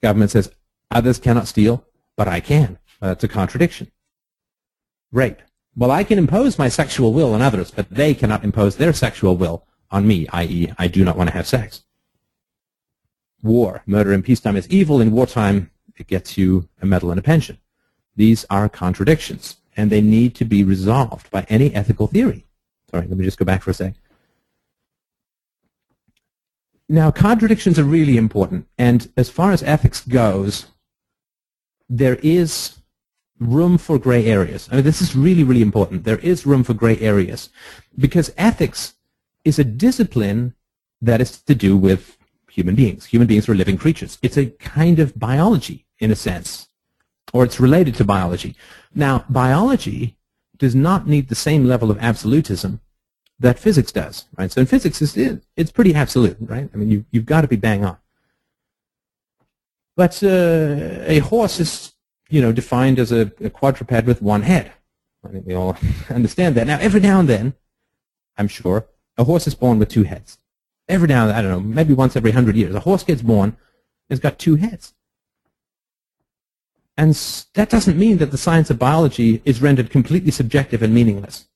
Government says others cannot steal, but I can. Uh, That's a contradiction. Rape. Well, I can impose my sexual will on others, but they cannot impose their sexual will on me, i.e., I do not want to have sex. War. Murder in peacetime is evil. In wartime, it gets you a medal and a pension. These are contradictions, and they need to be resolved by any ethical theory. Sorry, let me just go back for a sec. Now, contradictions are really important, and as far as ethics goes, there is room for gray areas. I mean, this is really, really important. There is room for gray areas because ethics is a discipline that is to do with human beings. Human beings are living creatures. It's a kind of biology, in a sense, or it's related to biology. Now, biology does not need the same level of absolutism that physics does, right? So in physics, it's, it's pretty absolute, right? I mean, you, you've got to be bang on. But uh, a horse is, you know, defined as a, a quadruped with one head. I think we all understand that. Now, every now and then, I'm sure, a horse is born with two heads. Every now and then, I don't know, maybe once every hundred years, a horse gets born and has got two heads. And that doesn't mean that the science of biology is rendered completely subjective and meaningless,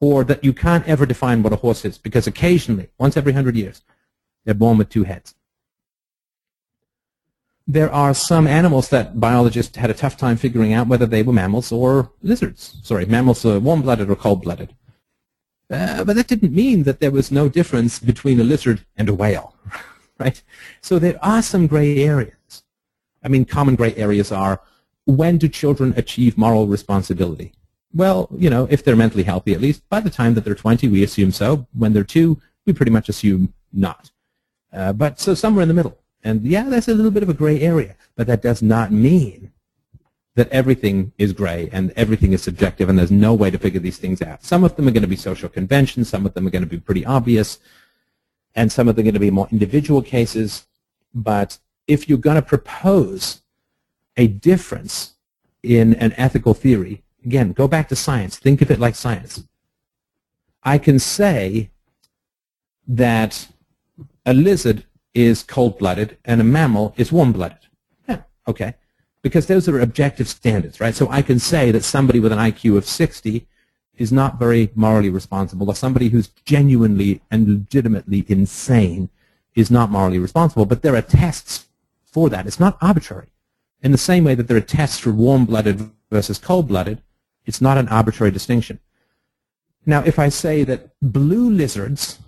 or that you can't ever define what a horse is, because occasionally, once every hundred years, they're born with two heads there are some animals that biologists had a tough time figuring out whether they were mammals or lizards. Sorry, mammals are warm-blooded or cold-blooded. Uh, but that didn't mean that there was no difference between a lizard and a whale, right? So there are some gray areas. I mean, common gray areas are when do children achieve moral responsibility? Well, you know, if they're mentally healthy, at least by the time that they're 20, we assume so. When they're two, we pretty much assume not. Uh, but so somewhere in the middle. And yeah, that's a little bit of a gray area, but that does not mean that everything is gray and everything is subjective and there's no way to figure these things out. Some of them are going to be social conventions, some of them are going to be pretty obvious, and some of them are going to be more individual cases. But if you're going to propose a difference in an ethical theory, again, go back to science. Think of it like science. I can say that a lizard is cold-blooded and a mammal is warm-blooded. Yeah, okay. Because those are objective standards, right? So I can say that somebody with an IQ of 60 is not very morally responsible, or somebody who's genuinely and legitimately insane is not morally responsible. But there are tests for that. It's not arbitrary. In the same way that there are tests for warm-blooded versus cold-blooded, it's not an arbitrary distinction. Now, if I say that blue lizards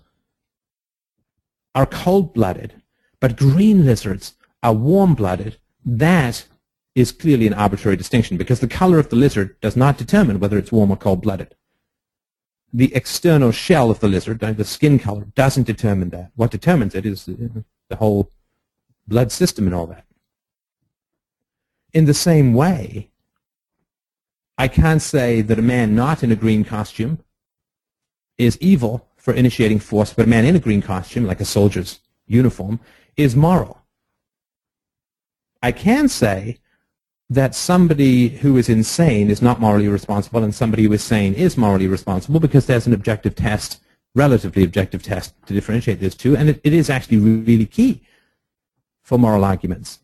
are cold-blooded, but green lizards are warm-blooded, that is clearly an arbitrary distinction because the color of the lizard does not determine whether it's warm or cold-blooded. The external shell of the lizard, the skin color, doesn't determine that. What determines it is the, whole blood system and all that. In the same way, I can't say that a man not in a green costume is evil for initiating force, but a man in a green costume, like a soldier's uniform, is moral. I can say that somebody who is insane is not morally responsible and somebody who is sane is morally responsible because there's an objective test, relatively objective test to differentiate those two, and it, it is actually really key for moral arguments.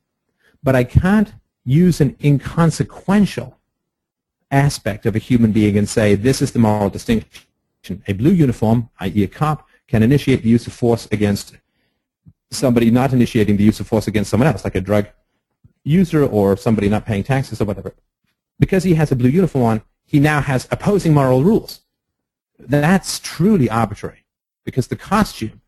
But I can't use an inconsequential aspect of a human being and say this is the moral distinction a blue uniform, i.e. a cop, can initiate the use of force against somebody not initiating the use of force against someone else, like a drug user or somebody not paying taxes or whatever. Because he has a blue uniform on, he now has opposing moral rules. That's truly arbitrary because the costume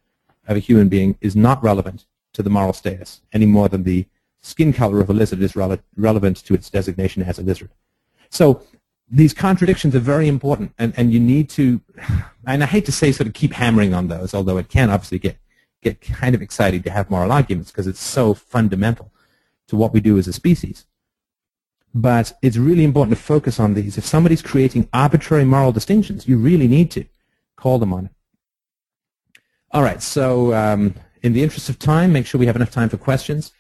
of a human being is not relevant to the moral status any more than the skin color of a lizard is rele relevant to its designation as a lizard. So these contradictions are very important, and, and you need to, and I hate to say sort of keep hammering on those, although it can obviously get, get kind of exciting to have moral arguments because it's so fundamental to what we do as a species. But it's really important to focus on these. If somebody's creating arbitrary moral distinctions, you really need to call them on it. All right, so um, in the interest of time, make sure we have enough time for questions.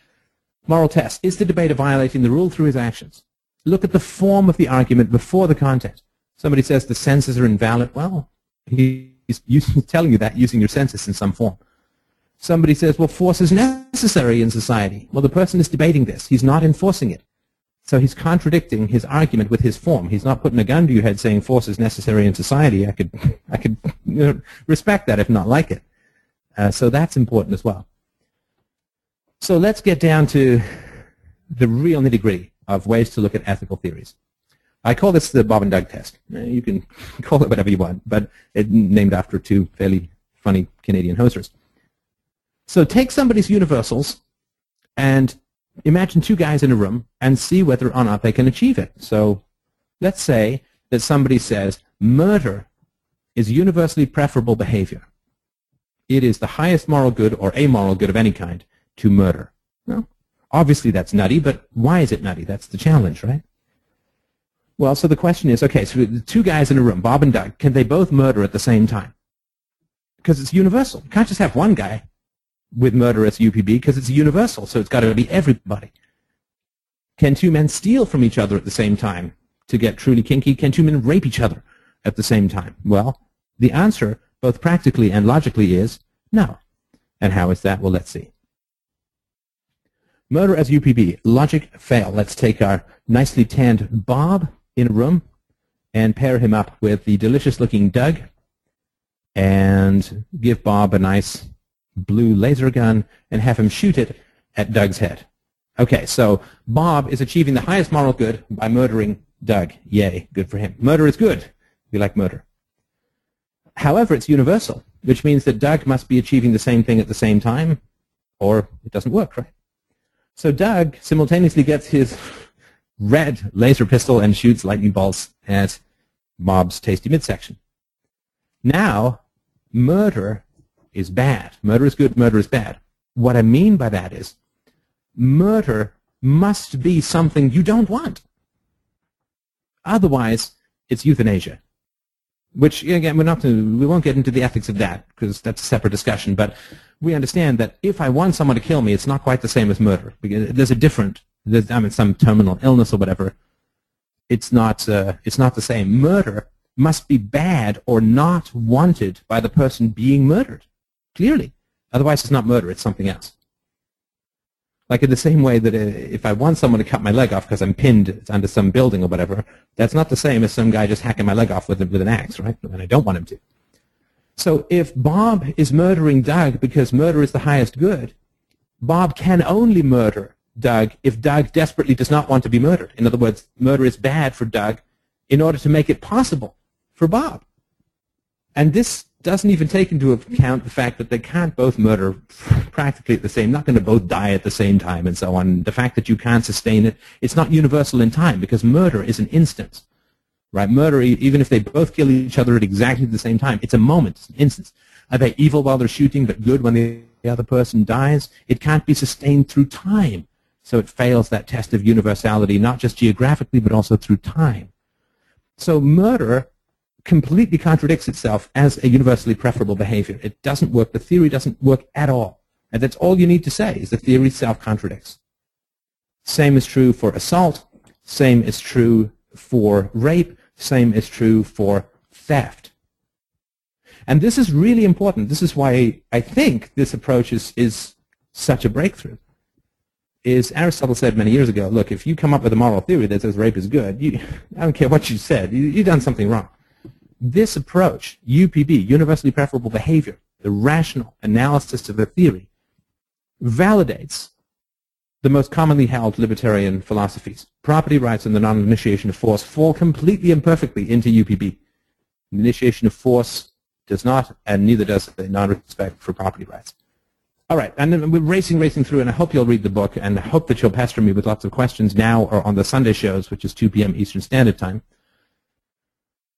Moral test. Is the debater violating the rule through his actions? Look at the form of the argument before the content. Somebody says the senses are invalid. Well, He's, telling you that using your senses in some form. Somebody says, well, force is necessary in society. Well, the person is debating this. He's not enforcing it. So he's contradicting his argument with his form. He's not putting a gun to your head saying force is necessary in society. I could, I could you know, respect that if not like it. Uh, so that's important as well. So let's get down to the real nitty-gritty of ways to look at ethical theories. I call this the Bob and Doug test. Uh, you can call it whatever you want, but it's named after two fairly funny Canadian hosters. So take somebody's universals and imagine two guys in a room and see whether or not they can achieve it. So let's say that somebody says murder is universally preferable behavior. It is the highest moral good or amoral good of any kind to murder. Well, obviously that's nutty, but why is it nutty? That's the challenge, right? Well, so the question is, okay, so two guys in a room, Bob and Doug, can they both murder at the same time? Because it's universal. You can't just have one guy with murder as UPB because it's universal, so it's got to be everybody. Can two men steal from each other at the same time to get truly kinky? Can two men rape each other at the same time? Well, the answer, both practically and logically, is no. And how is that? Well, let's see. Murder as UPB. Logic fail. Let's take our nicely tanned Bob in a room and pair him up with the delicious-looking Doug and give Bob a nice blue laser gun and have him shoot it at Doug's head. Okay, so Bob is achieving the highest moral good by murdering Doug. Yay, good for him. Murder is good. We like murder. However, it's universal, which means that Doug must be achieving the same thing at the same time, or it doesn't work, right? So Doug simultaneously gets his red laser pistol and shoots lightning bolts at Bob's tasty midsection. Now, murder is bad. Murder is good, murder is bad. What I mean by that is murder must be something you don't want. Otherwise, it's euthanasia. Which, again, we're not to, we won't get into the ethics of that because that's a separate discussion. But we understand that if I want someone to kill me, it's not quite the same as murder. There's a different, there's, I mean, some terminal illness or whatever. It's not, uh, it's not the same. Murder must be bad or not wanted by the person being murdered. Clearly. Otherwise, it's not murder. It's something else. Like in the same way that uh, if I want someone to cut my leg off because I'm pinned under some building or whatever, that's not the same as some guy just hacking my leg off with, with an axe, right? And I don't want him to. So if Bob is murdering Doug because murder is the highest good, Bob can only murder Doug if Doug desperately does not want to be murdered. In other words, murder is bad for Doug in order to make it possible for Bob. And this doesn't even take into account the fact that they can't both murder practically at the same, not going to both die at the same time and so on. The fact that you can't sustain it, it's not universal in time because murder is an instance, right? Murder, even if they both kill each other at exactly the same time, it's a moment, it's an instance. Are they evil while they're shooting but good when the other person dies? It can't be sustained through time. So it fails that test of universality, not just geographically, but also through time. So murder completely contradicts itself as a universally preferable behavior. It doesn't work. The theory doesn't work at all. And that's all you need to say is the theory self-contradicts. Same is true for assault. Same is true for rape. Same is true for theft. And this is really important. This is why I think this approach is, is such a breakthrough. Is Aristotle said many years ago, look, if you come up with a moral theory that says rape is good, you, I don't care what you said, you, you've done something wrong. This approach, UPB, universally preferable behavior, the rational analysis of a theory, validates the most commonly held libertarian philosophies. Property rights and the non-initiation of force fall completely and perfectly into UPB. The initiation of force does not, and neither does the non-respect for property rights. All right, and then we're racing, racing through, and I hope you'll read the book, and I hope that you'll pester me with lots of questions now or on the Sunday shows, which is 2 p.m. Eastern Standard Time.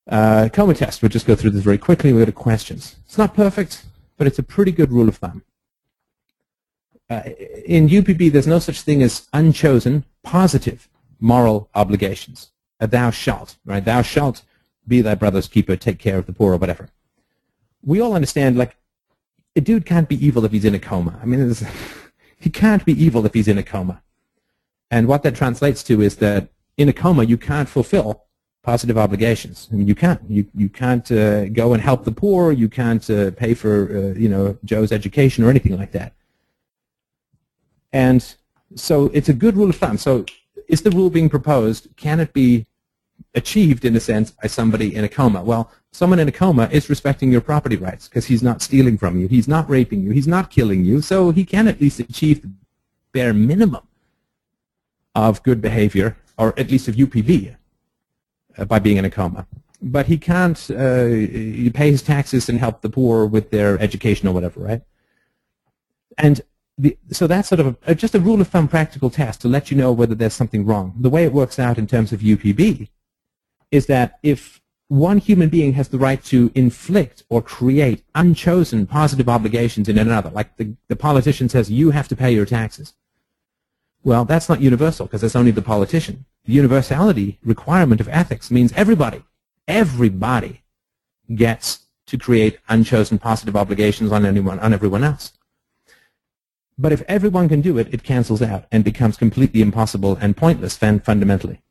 Uh, coma test, we'll just go through this very quickly. We'll go to questions. It's not perfect, but it's a pretty good rule of thumb. Uh, in UPB, there's no such thing as unchosen, positive moral obligations. A thou shalt, right? Thou shalt be thy brother's keeper, take care of the poor, or whatever. We all understand, like, a dude can't be evil if he's in a coma. I mean, he can't be evil if he's in a coma. And what that translates to is that in a coma, you can't fulfill positive obligations. I mean, you can't. You, you can't uh, go and help the poor. You can't uh, pay for, uh, you know, Joe's education or anything like that. And so it's a good rule of thumb. So is the rule being proposed, can it be achieved, in a sense, by somebody in a coma? Well, someone in a coma is respecting your property rights because he's not stealing from you. He's not raping you. He's not killing you. So he can at least achieve the bare minimum of good behavior, or at least of UPB, by being in a coma. But he can't uh, pay his taxes and help the poor with their education or whatever, right? And the, so that's sort of a, just a rule of thumb practical test to let you know whether there's something wrong. The way it works out in terms of UPB is that if one human being has the right to inflict or create unchosen positive obligations in another, like the, the politician says, you have to pay your taxes. Well, that's not universal because it's only the politician. The universality requirement of ethics means everybody, everybody gets to create unchosen positive obligations on anyone, on everyone else. But if everyone can do it, it cancels out and becomes completely impossible and pointless fundamentally.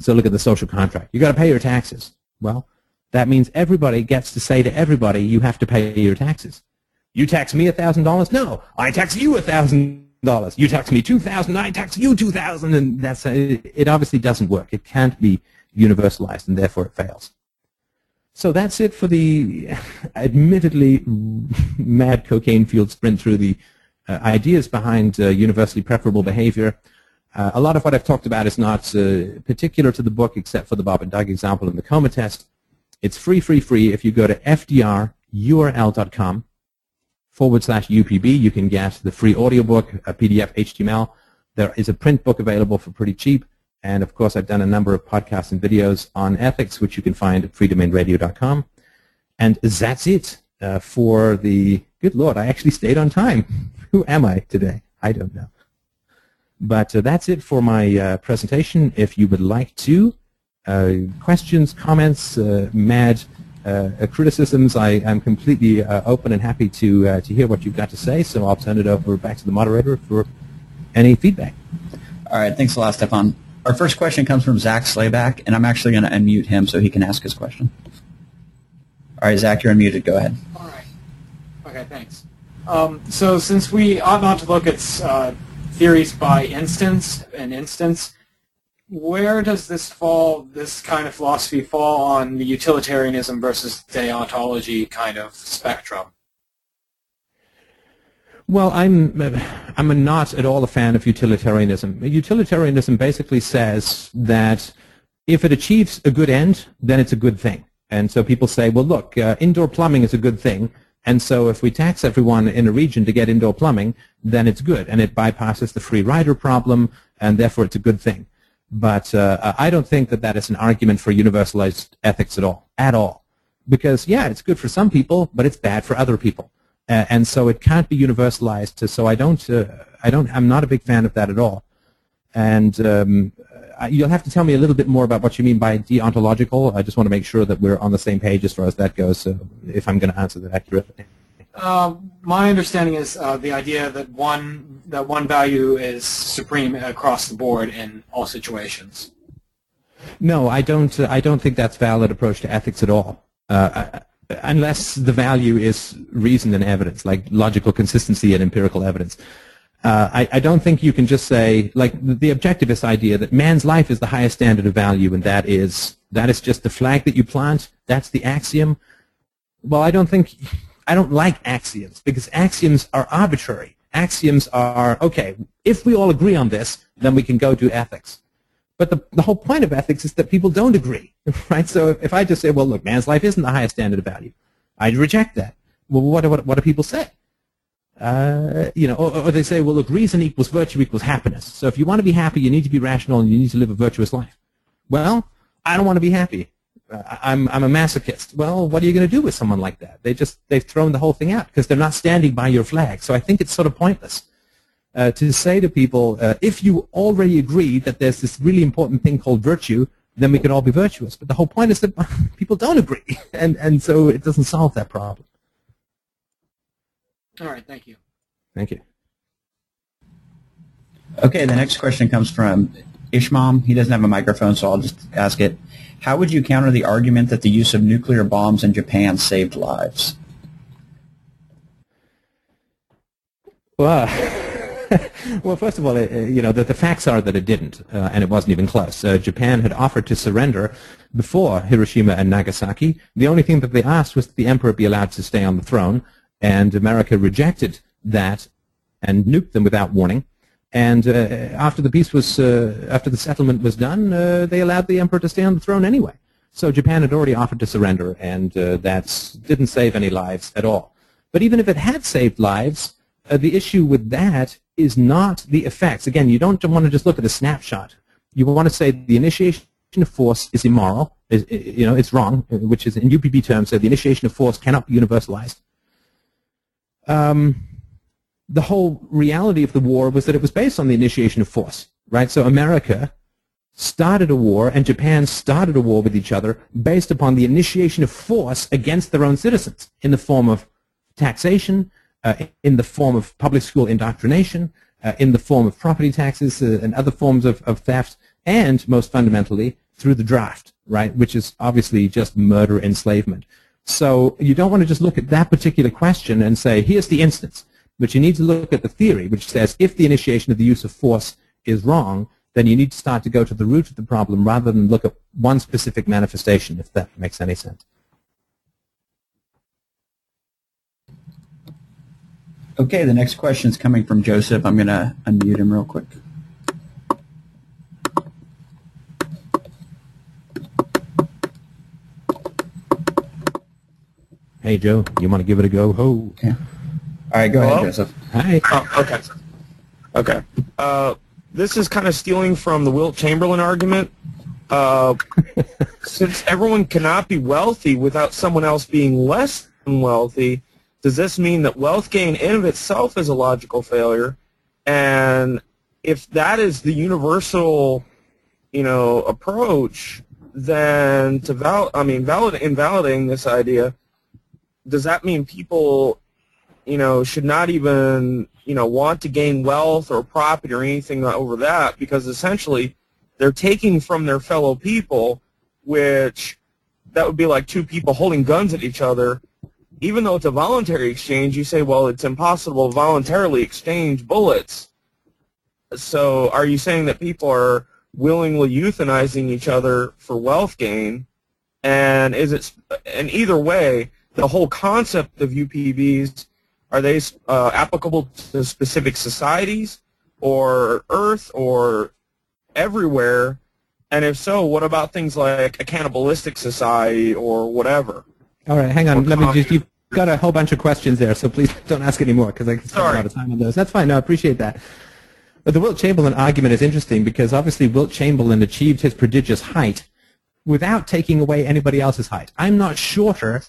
So look at the social contract. You've got to pay your taxes. Well, that means everybody gets to say to everybody, you have to pay your taxes. You tax me $1,000? No, I tax you $1,000. You tax me 2000 I tax you 2000 And that's, it obviously doesn't work. It can't be universalized, and therefore it fails. So that's it for the admittedly mad cocaine-fueled sprint through the uh, ideas behind uh, universally preferable behavior. Uh, a lot of what I've talked about is not uh, particular to the book except for the Bob and Doug example and the coma test. It's free, free, free. If you go to fdrurl.com forward slash UPB, you can get the free audiobook, a PDF, HTML. There is a print book available for pretty cheap. And of course, I've done a number of podcasts and videos on ethics, which you can find at freedomainradio.com. And that's it uh, for the, good Lord, I actually stayed on time. Who am I today? I don't know. But uh, that's it for my uh, presentation. If you would like to, uh, questions, comments, uh, mad criticisms, I, am completely open and happy to, to hear what you've got to say. So I'll turn it over back to the moderator for any feedback. All right. Thanks a lot, Stefan. Our first question comes from Zach Slayback, and I'm actually going to unmute him so he can ask his question. All right, Zach, you're unmuted. Go ahead. All right. Okay, thanks. Um, so since we ought not to look at uh, theories by instance and instance. Where does this fall, this kind of philosophy fall on the utilitarianism versus deontology kind of spectrum? Well, I'm I'm not at all a fan of utilitarianism. Utilitarianism basically says that if it achieves a good end, then it's a good thing. And so people say, well, look, uh, indoor plumbing is a good thing, and so if we tax everyone in a region to get indoor plumbing, then it's good, and it bypasses the free rider problem, and therefore it's a good thing. But uh, I don't think that that is an argument for universalized ethics at all, at all. Because, yeah, it's good for some people, but it's bad for other people. Uh, and so it can't be universalized. So I don't, uh, I don't, I'm not a big fan of that at all. And um, you'll have to tell me a little bit more about what you mean by deontological. I just want to make sure that we're on the same page as far as that goes, so if I'm going to answer that accurately. Uh, my understanding is uh, the idea that one that one value is supreme across the board in all situations. No, I don't. Uh, I don't think that's valid approach to ethics at all. Uh, unless the value is reason and evidence, like logical consistency and empirical evidence. Uh, I, I, don't think you can just say, like the, objectivist idea that man's life is the highest standard of value, and that is that is just the flag that you plant. That's the axiom. Well, I don't think I don't like axioms because axioms are arbitrary. Axioms are okay. If we all agree on this, then we can go to ethics. But the, the whole point of ethics is that people don't agree, right? So if, if I just say, well, look, man's life isn't the highest standard of value, I'd reject that. Well, what, what, what do people say? Uh, you know, or, or, they say, well, look, reason equals virtue equals happiness. So if you want to be happy, you need to be rational and you need to live a virtuous life. Well, I don't want to be happy. I'm, I'm a masochist. Well, what are you going to do with someone like that? They just, they've thrown the whole thing out because they're not standing by your flag. So I think it's sort of pointless uh, to say to people, uh, if you already agree that there's this really important thing called virtue, then we can all be virtuous. But the whole point is that people don't agree. And, and so it doesn't solve that problem. All right, thank you. Thank you. Okay, the next question comes from Ishmam. He doesn't have a microphone, so I'll just ask it. How would you counter the argument that the use of nuclear bombs in Japan saved lives? Well, well, first of all, uh, you know, the, the, facts are that it didn't, uh, and it wasn't even close. Uh, Japan had offered to surrender before Hiroshima and Nagasaki. The only thing that they asked was that the emperor be allowed to stay on the throne, and America rejected that and nuked them without warning. And uh, after the peace was, uh, after the settlement was done, uh, they allowed the emperor to stay on the throne anyway. So Japan had already offered to surrender, and that didn't save any lives at all. But even if it had saved lives, uh, the issue with that is not the effects. Again, you don't want to just look at a snapshot. You want to say the initiation of force is immoral, is, you know, it's wrong, which is in UPB terms, so the initiation of force cannot be universalized. Um, the whole reality of the war was that it was based on the initiation of force, right? So America started a war and Japan started a war with each other based upon the initiation of force against their own citizens in the form of taxation, uh, in the form of public school indoctrination, uh, in the form of property taxes uh, and other forms of, of theft, and most fundamentally through the draft, right, which is obviously just murder enslavement. So you don't want to just look at that particular question and say, here's the instance. But you need to look at the theory, which says if the initiation of the use of force is wrong, then you need to start to go to the root of the problem rather than look at one specific manifestation, if that makes any sense. Okay, the next question is coming from Joseph. I'm going to unmute him real quick. Hey, Joe, you want to give it a go? Ho. Yeah. All right, go Hello? ahead, Joseph. Hi. Oh, okay. Okay. Uh, this is kind of stealing from the Wilt Chamberlain argument. Uh, since everyone cannot be wealthy without someone else being less than wealthy, does this mean that wealth gain in of itself is a logical failure? And if that is the universal, you know, approach, then to val I mean, valid invalidating this idea, does that mean people, you know, should not even, you know, want to gain wealth or property or anything over that because essentially they're taking from their fellow people, which that would be like two people holding guns at each other even though it's a voluntary exchange, you say, well, it's impossible to voluntarily exchange bullets. So are you saying that people are willingly euthanizing each other for wealth gain? And is it, and either way, the whole concept of UPBs, are they uh, applicable to specific societies or Earth or everywhere? And if so, what about things like a cannibalistic society or whatever? All right, hang on. Let me just, you've got a whole bunch of questions there, so please don't ask any more because I can spend a lot of time on those. That's fine. No, I appreciate that. But the Wilt Chamberlain argument is interesting because obviously Wilt Chamberlain achieved his prodigious height without taking away anybody else's height. I'm not shorter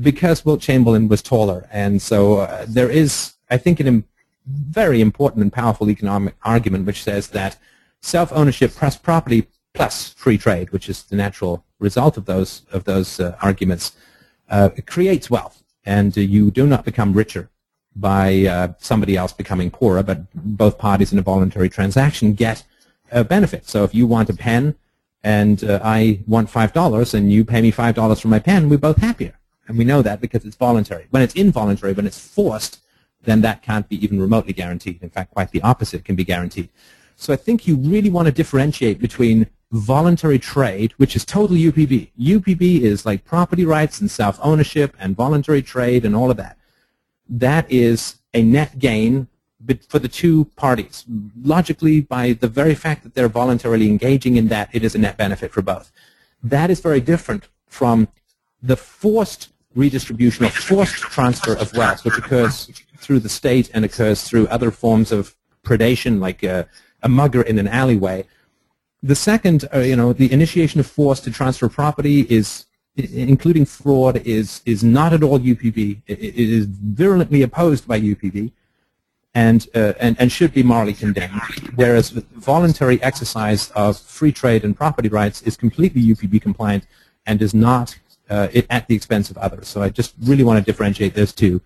because Wilt Chamberlain was taller. And so uh, there is, I think, a very important and powerful economic argument which says that self-ownership plus property plus free trade, which is the natural result of those, of those uh, arguments, uh, creates wealth, and uh, you do not become richer by uh, somebody else becoming poorer, but both parties in a voluntary transaction get a benefit. So if you want a pen and uh, I want $5 and you pay me $5 for my pen, we're both happier. And we know that because it's voluntary. When it's involuntary, when it's forced, then that can't be even remotely guaranteed. In fact, quite the opposite can be guaranteed. So I think you really want to differentiate between voluntary trade, which is total UPB. UPB is like property rights and self-ownership and voluntary trade and all of that. That is a net gain for the two parties. Logically, by the very fact that they're voluntarily engaging in that, it is a net benefit for both. That is very different from the forced redistribution or forced transfer of wealth, which occurs through the state and occurs through other forms of predation, like a, a mugger in an alleyway, the second, uh, you know, the initiation of force to transfer property is, including fraud, is is not at all UPB. it, it is virulently opposed by UPB, and uh, and and should be morally condemned. Whereas voluntary exercise of free trade and property rights is completely UPB compliant and is not uh, it, at the expense of others. So I just really want to differentiate those two.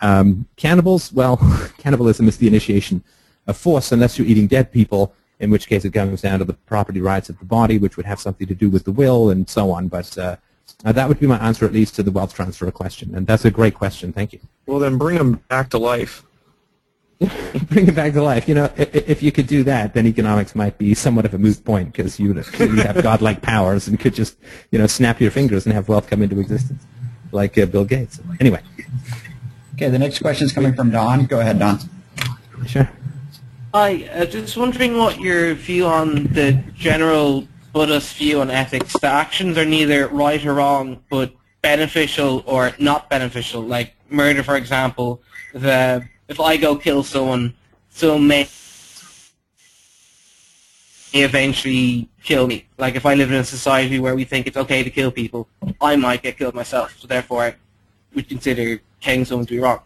Um, cannibals, well, cannibalism is the initiation of force unless you're eating dead people in which case it comes down to the property rights of the body, which would have something to do with the will and so on. But uh, that would be my answer, at least, to the wealth transfer question. And that's a great question. Thank you. Well, then bring them back to life. bring it back to life. You know, if, if, you could do that, then economics might be somewhat of a moot point because you would have godlike powers and could just, you know, snap your fingers and have wealth come into existence, like uh, Bill Gates. Anyway. Okay, the next question is coming from Don. Go ahead, Don. Sure. Hi, uh, just wondering what your view on the general Buddhist view on ethics. The actions are neither right or wrong, but beneficial or not beneficial. Like murder, for example. The if I go kill someone, someone may eventually kill me. Like if I live in a society where we think it's okay to kill people, I might get killed myself. So therefore, we consider killing someone to be wrong.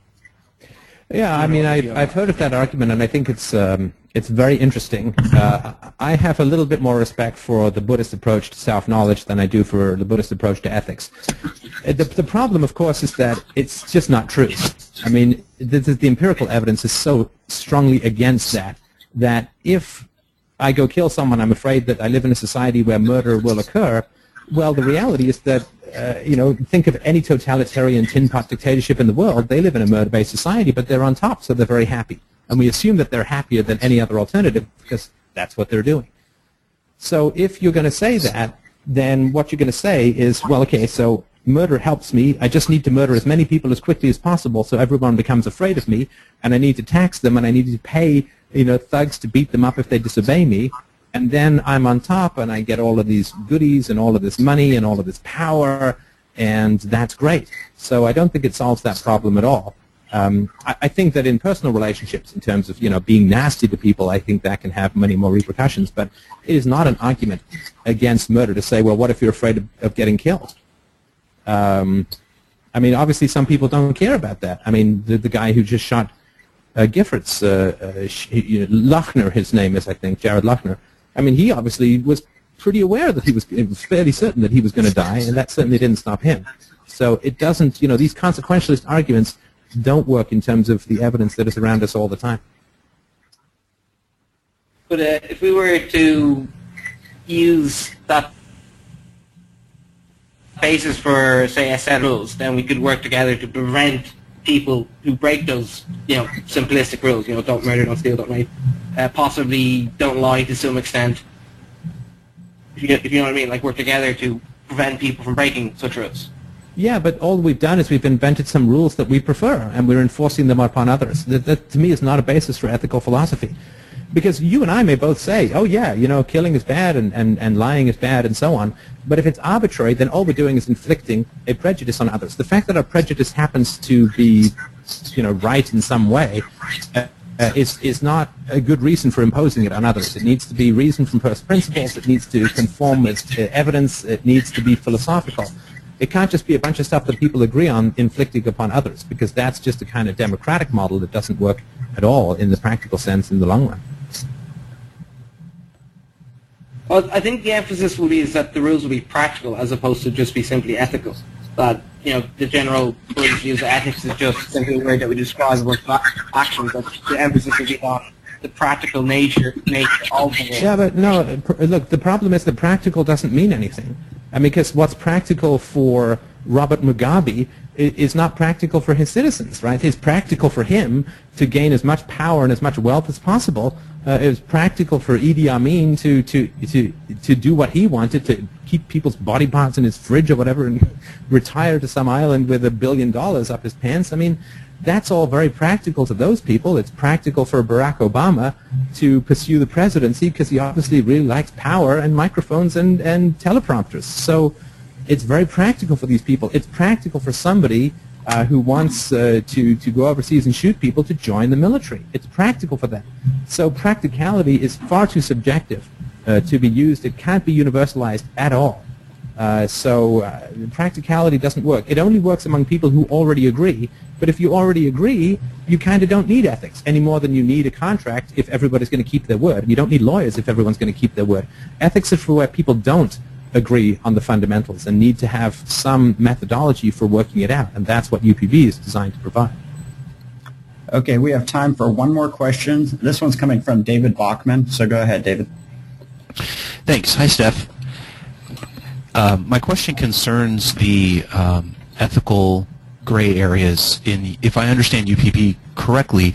Yeah, I mean, I've, I've heard of that argument, and I think it's um, it's very interesting. Uh, I have a little bit more respect for the Buddhist approach to self-knowledge than I do for the Buddhist approach to ethics. Uh, the, the problem, of course, is that it's just not true. I mean, the empirical evidence is so strongly against that that if I go kill someone, I'm afraid that I live in a society where murder will occur. Well, the reality is that uh, you know, think of any totalitarian tin pot dictatorship in the world. They live in a murder-based society, but they're on top, so they're very happy. And we assume that they're happier than any other alternative because that's what they're doing. So if you're going to say that, then what you're going to say is, well, okay, so murder helps me. I just need to murder as many people as quickly as possible so everyone becomes afraid of me, and I need to tax them, and I need to pay, you know, thugs to beat them up if they disobey me, and then I'm on top and I get all of these goodies and all of this money and all of this power, and that's great. So I don't think it solves that problem at all. Um, I, I, think that in personal relationships, in terms of you know being nasty to people, I think that can have many more repercussions. But it is not an argument against murder to say, well, what if you're afraid of, of getting killed? Um, I mean, obviously, some people don't care about that. I mean, the, the guy who just shot uh, Giffords, uh, uh, his name is, I think, Jared Loughner. I mean, he obviously was pretty aware that he was, was fairly certain that he was going to die, and that certainly didn't stop him. So it doesn't, you know, these consequentialist arguments don't work in terms of the evidence that is around us all the time. But uh, if we were to use that basis for, say, a set rules, then we could work together to prevent people who break those, you know, simplistic rules, you know, don't murder, don't steal, don't rape, uh, possibly don't lie to some extent. If you, if you know what I mean, like work together to prevent people from breaking such rules. Yeah, but all we've done is we've invented some rules that we prefer, and we're enforcing them upon others. That, that to me is not a basis for ethical philosophy because you and I may both say, oh yeah, you know, killing is bad and, and, and lying is bad and so on. But if it's arbitrary, then all we're doing is inflicting a prejudice on others. The fact that our prejudice happens to be, you know, right in some way uh, uh, is, is not a good reason for imposing it on others. It needs to be reasoned from first principles. It needs to conform with uh, evidence. It needs to be philosophical. It can't just be a bunch of stuff that people agree on inflicting upon others because that's just a kind of democratic model that doesn't work at all in the practical sense in the long run. Well, I think the emphasis will be is that the rules will be practical as opposed to just be simply ethical. That you know the general use of ethics is just simply a word that we describe with actions. But the emphasis will be on the practical nature nature of the Yeah, but no. Look, the problem is that practical doesn't mean anything. I mean, because what's practical for Robert Mugabe is not practical for his citizens, right? It's practical for him to gain as much power and as much wealth as possible uh, it was practical for Idi Amin to, to, to, to do what he wanted, to keep people's body parts in his fridge or whatever and retire to some island with a billion dollars up his pants. I mean, that's all very practical to those people. It's practical for Barack Obama to pursue the presidency because he obviously really likes power and microphones and, and teleprompters. So it's very practical for these people. It's practical for somebody uh, who wants uh, to, to go overseas and shoot people to join the military. It's practical for them. So practicality is far too subjective uh, to be used. It can't be universalized at all. Uh, so uh, practicality doesn't work. It only works among people who already agree. But if you already agree, you kind of don't need ethics any more than you need a contract if everybody's going to keep their word. You don't need lawyers if everyone's going to keep their word. Ethics is for where people don't agree on the fundamentals and need to have some methodology for working it out, and that's what UPB is designed to provide. Okay, we have time for one more question. This one's coming from David Bachman, so go ahead, David. Thanks. Hi, Steph. Uh, my question concerns the um, ethical gray areas. In, if I understand UPB correctly,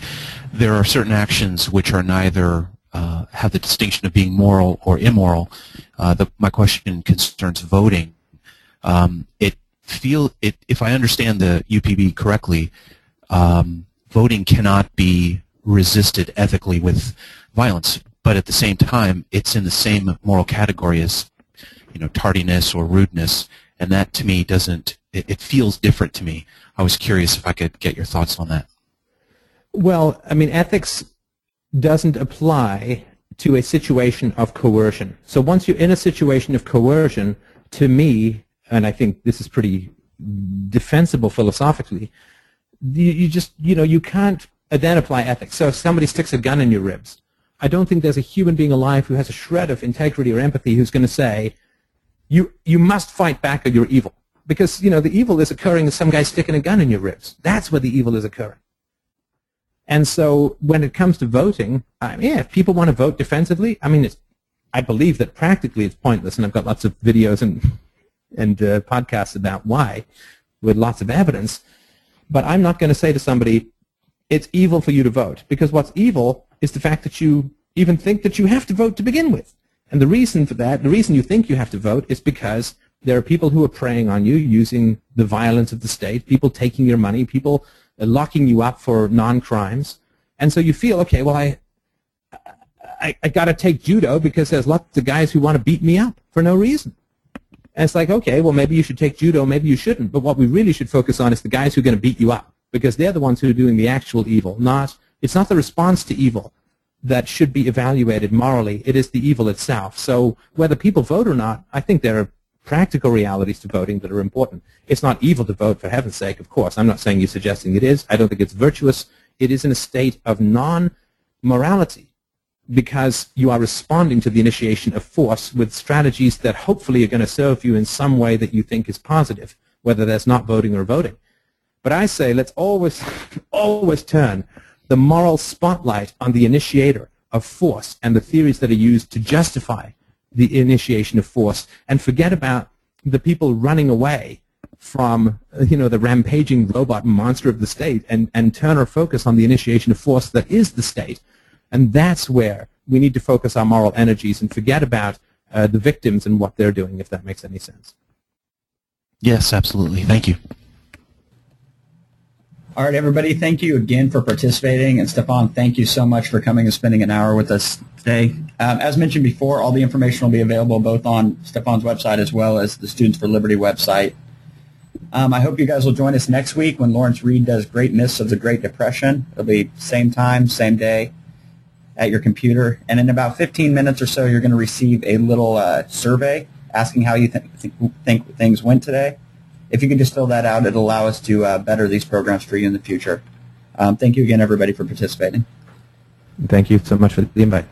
there are certain actions which are neither uh, have the distinction of being moral or immoral. Uh, the, my question concerns voting. Um, it feel it if I understand the UPB correctly, um, voting cannot be resisted ethically with violence, but at the same time, it's in the same moral category as you know tardiness or rudeness, and that to me doesn't. It, it feels different to me. I was curious if I could get your thoughts on that. Well, I mean, ethics doesn't apply to a situation of coercion. So once you're in a situation of coercion, to me, and I think this is pretty defensible philosophically, you, you just, you know, you can't identify ethics. So if somebody sticks a gun in your ribs, I don't think there's a human being alive who has a shred of integrity or empathy who's going to say, you, you must fight back or you're evil. Because, you know, the evil is occurring as some guy sticking a gun in your ribs. That's where the evil is occurring. And so when it comes to voting, I mean, yeah, if people want to vote defensively, I mean, I believe that practically it's pointless, and I've got lots of videos and and uh, podcasts about why, with lots of evidence. But I'm not going to say to somebody, it's evil for you to vote, because what's evil is the fact that you even think that you have to vote to begin with. And the reason for that, the reason you think you have to vote, is because there are people who are preying on you using the violence of the state, people taking your money, people Uh, locking you up for non-crimes. And so you feel, okay, well, I, I, I got to take judo because there's lots of guys who want to beat me up for no reason. And it's like, okay, well, maybe you should take judo, maybe you shouldn't. But what we really should focus on is the guys who are going to beat you up because they're the ones who are doing the actual evil. Not, it's not the response to evil that should be evaluated morally. It is the evil itself. So whether people vote or not, I think there are practical realities to voting that are important. It's not evil to vote, for heaven's sake, of course. I'm not saying you're suggesting it is. I don't think it's virtuous. It is in a state of non-morality because you are responding to the initiation of force with strategies that hopefully are going to serve you in some way that you think is positive, whether that's not voting or voting. But I say let's always, always turn the moral spotlight on the initiator of force and the theories that are used to justify the initiation of force and forget about the people running away from you know the rampaging robot monster of the state and, and turn our focus on the initiation of force that is the state. And that's where we need to focus our moral energies and forget about uh, the victims and what they're doing, if that makes any sense. Yes, absolutely. Thank you. All right, everybody, thank you again for participating. And Stefan, thank you so much for coming and spending an hour with us today. Um, as mentioned before, all the information will be available both on Stefan's website as well as the Students for Liberty website. Um, I hope you guys will join us next week when Lawrence Reed does Great Myths of the Great Depression. It'll be same time, same day at your computer. And in about 15 minutes or so, you're going to receive a little uh, survey asking how you th- th- think things went today. If you could just fill that out, it'll allow us to uh, better these programs for you in the future. Um, thank you again, everybody, for participating. Thank you so much for the invite.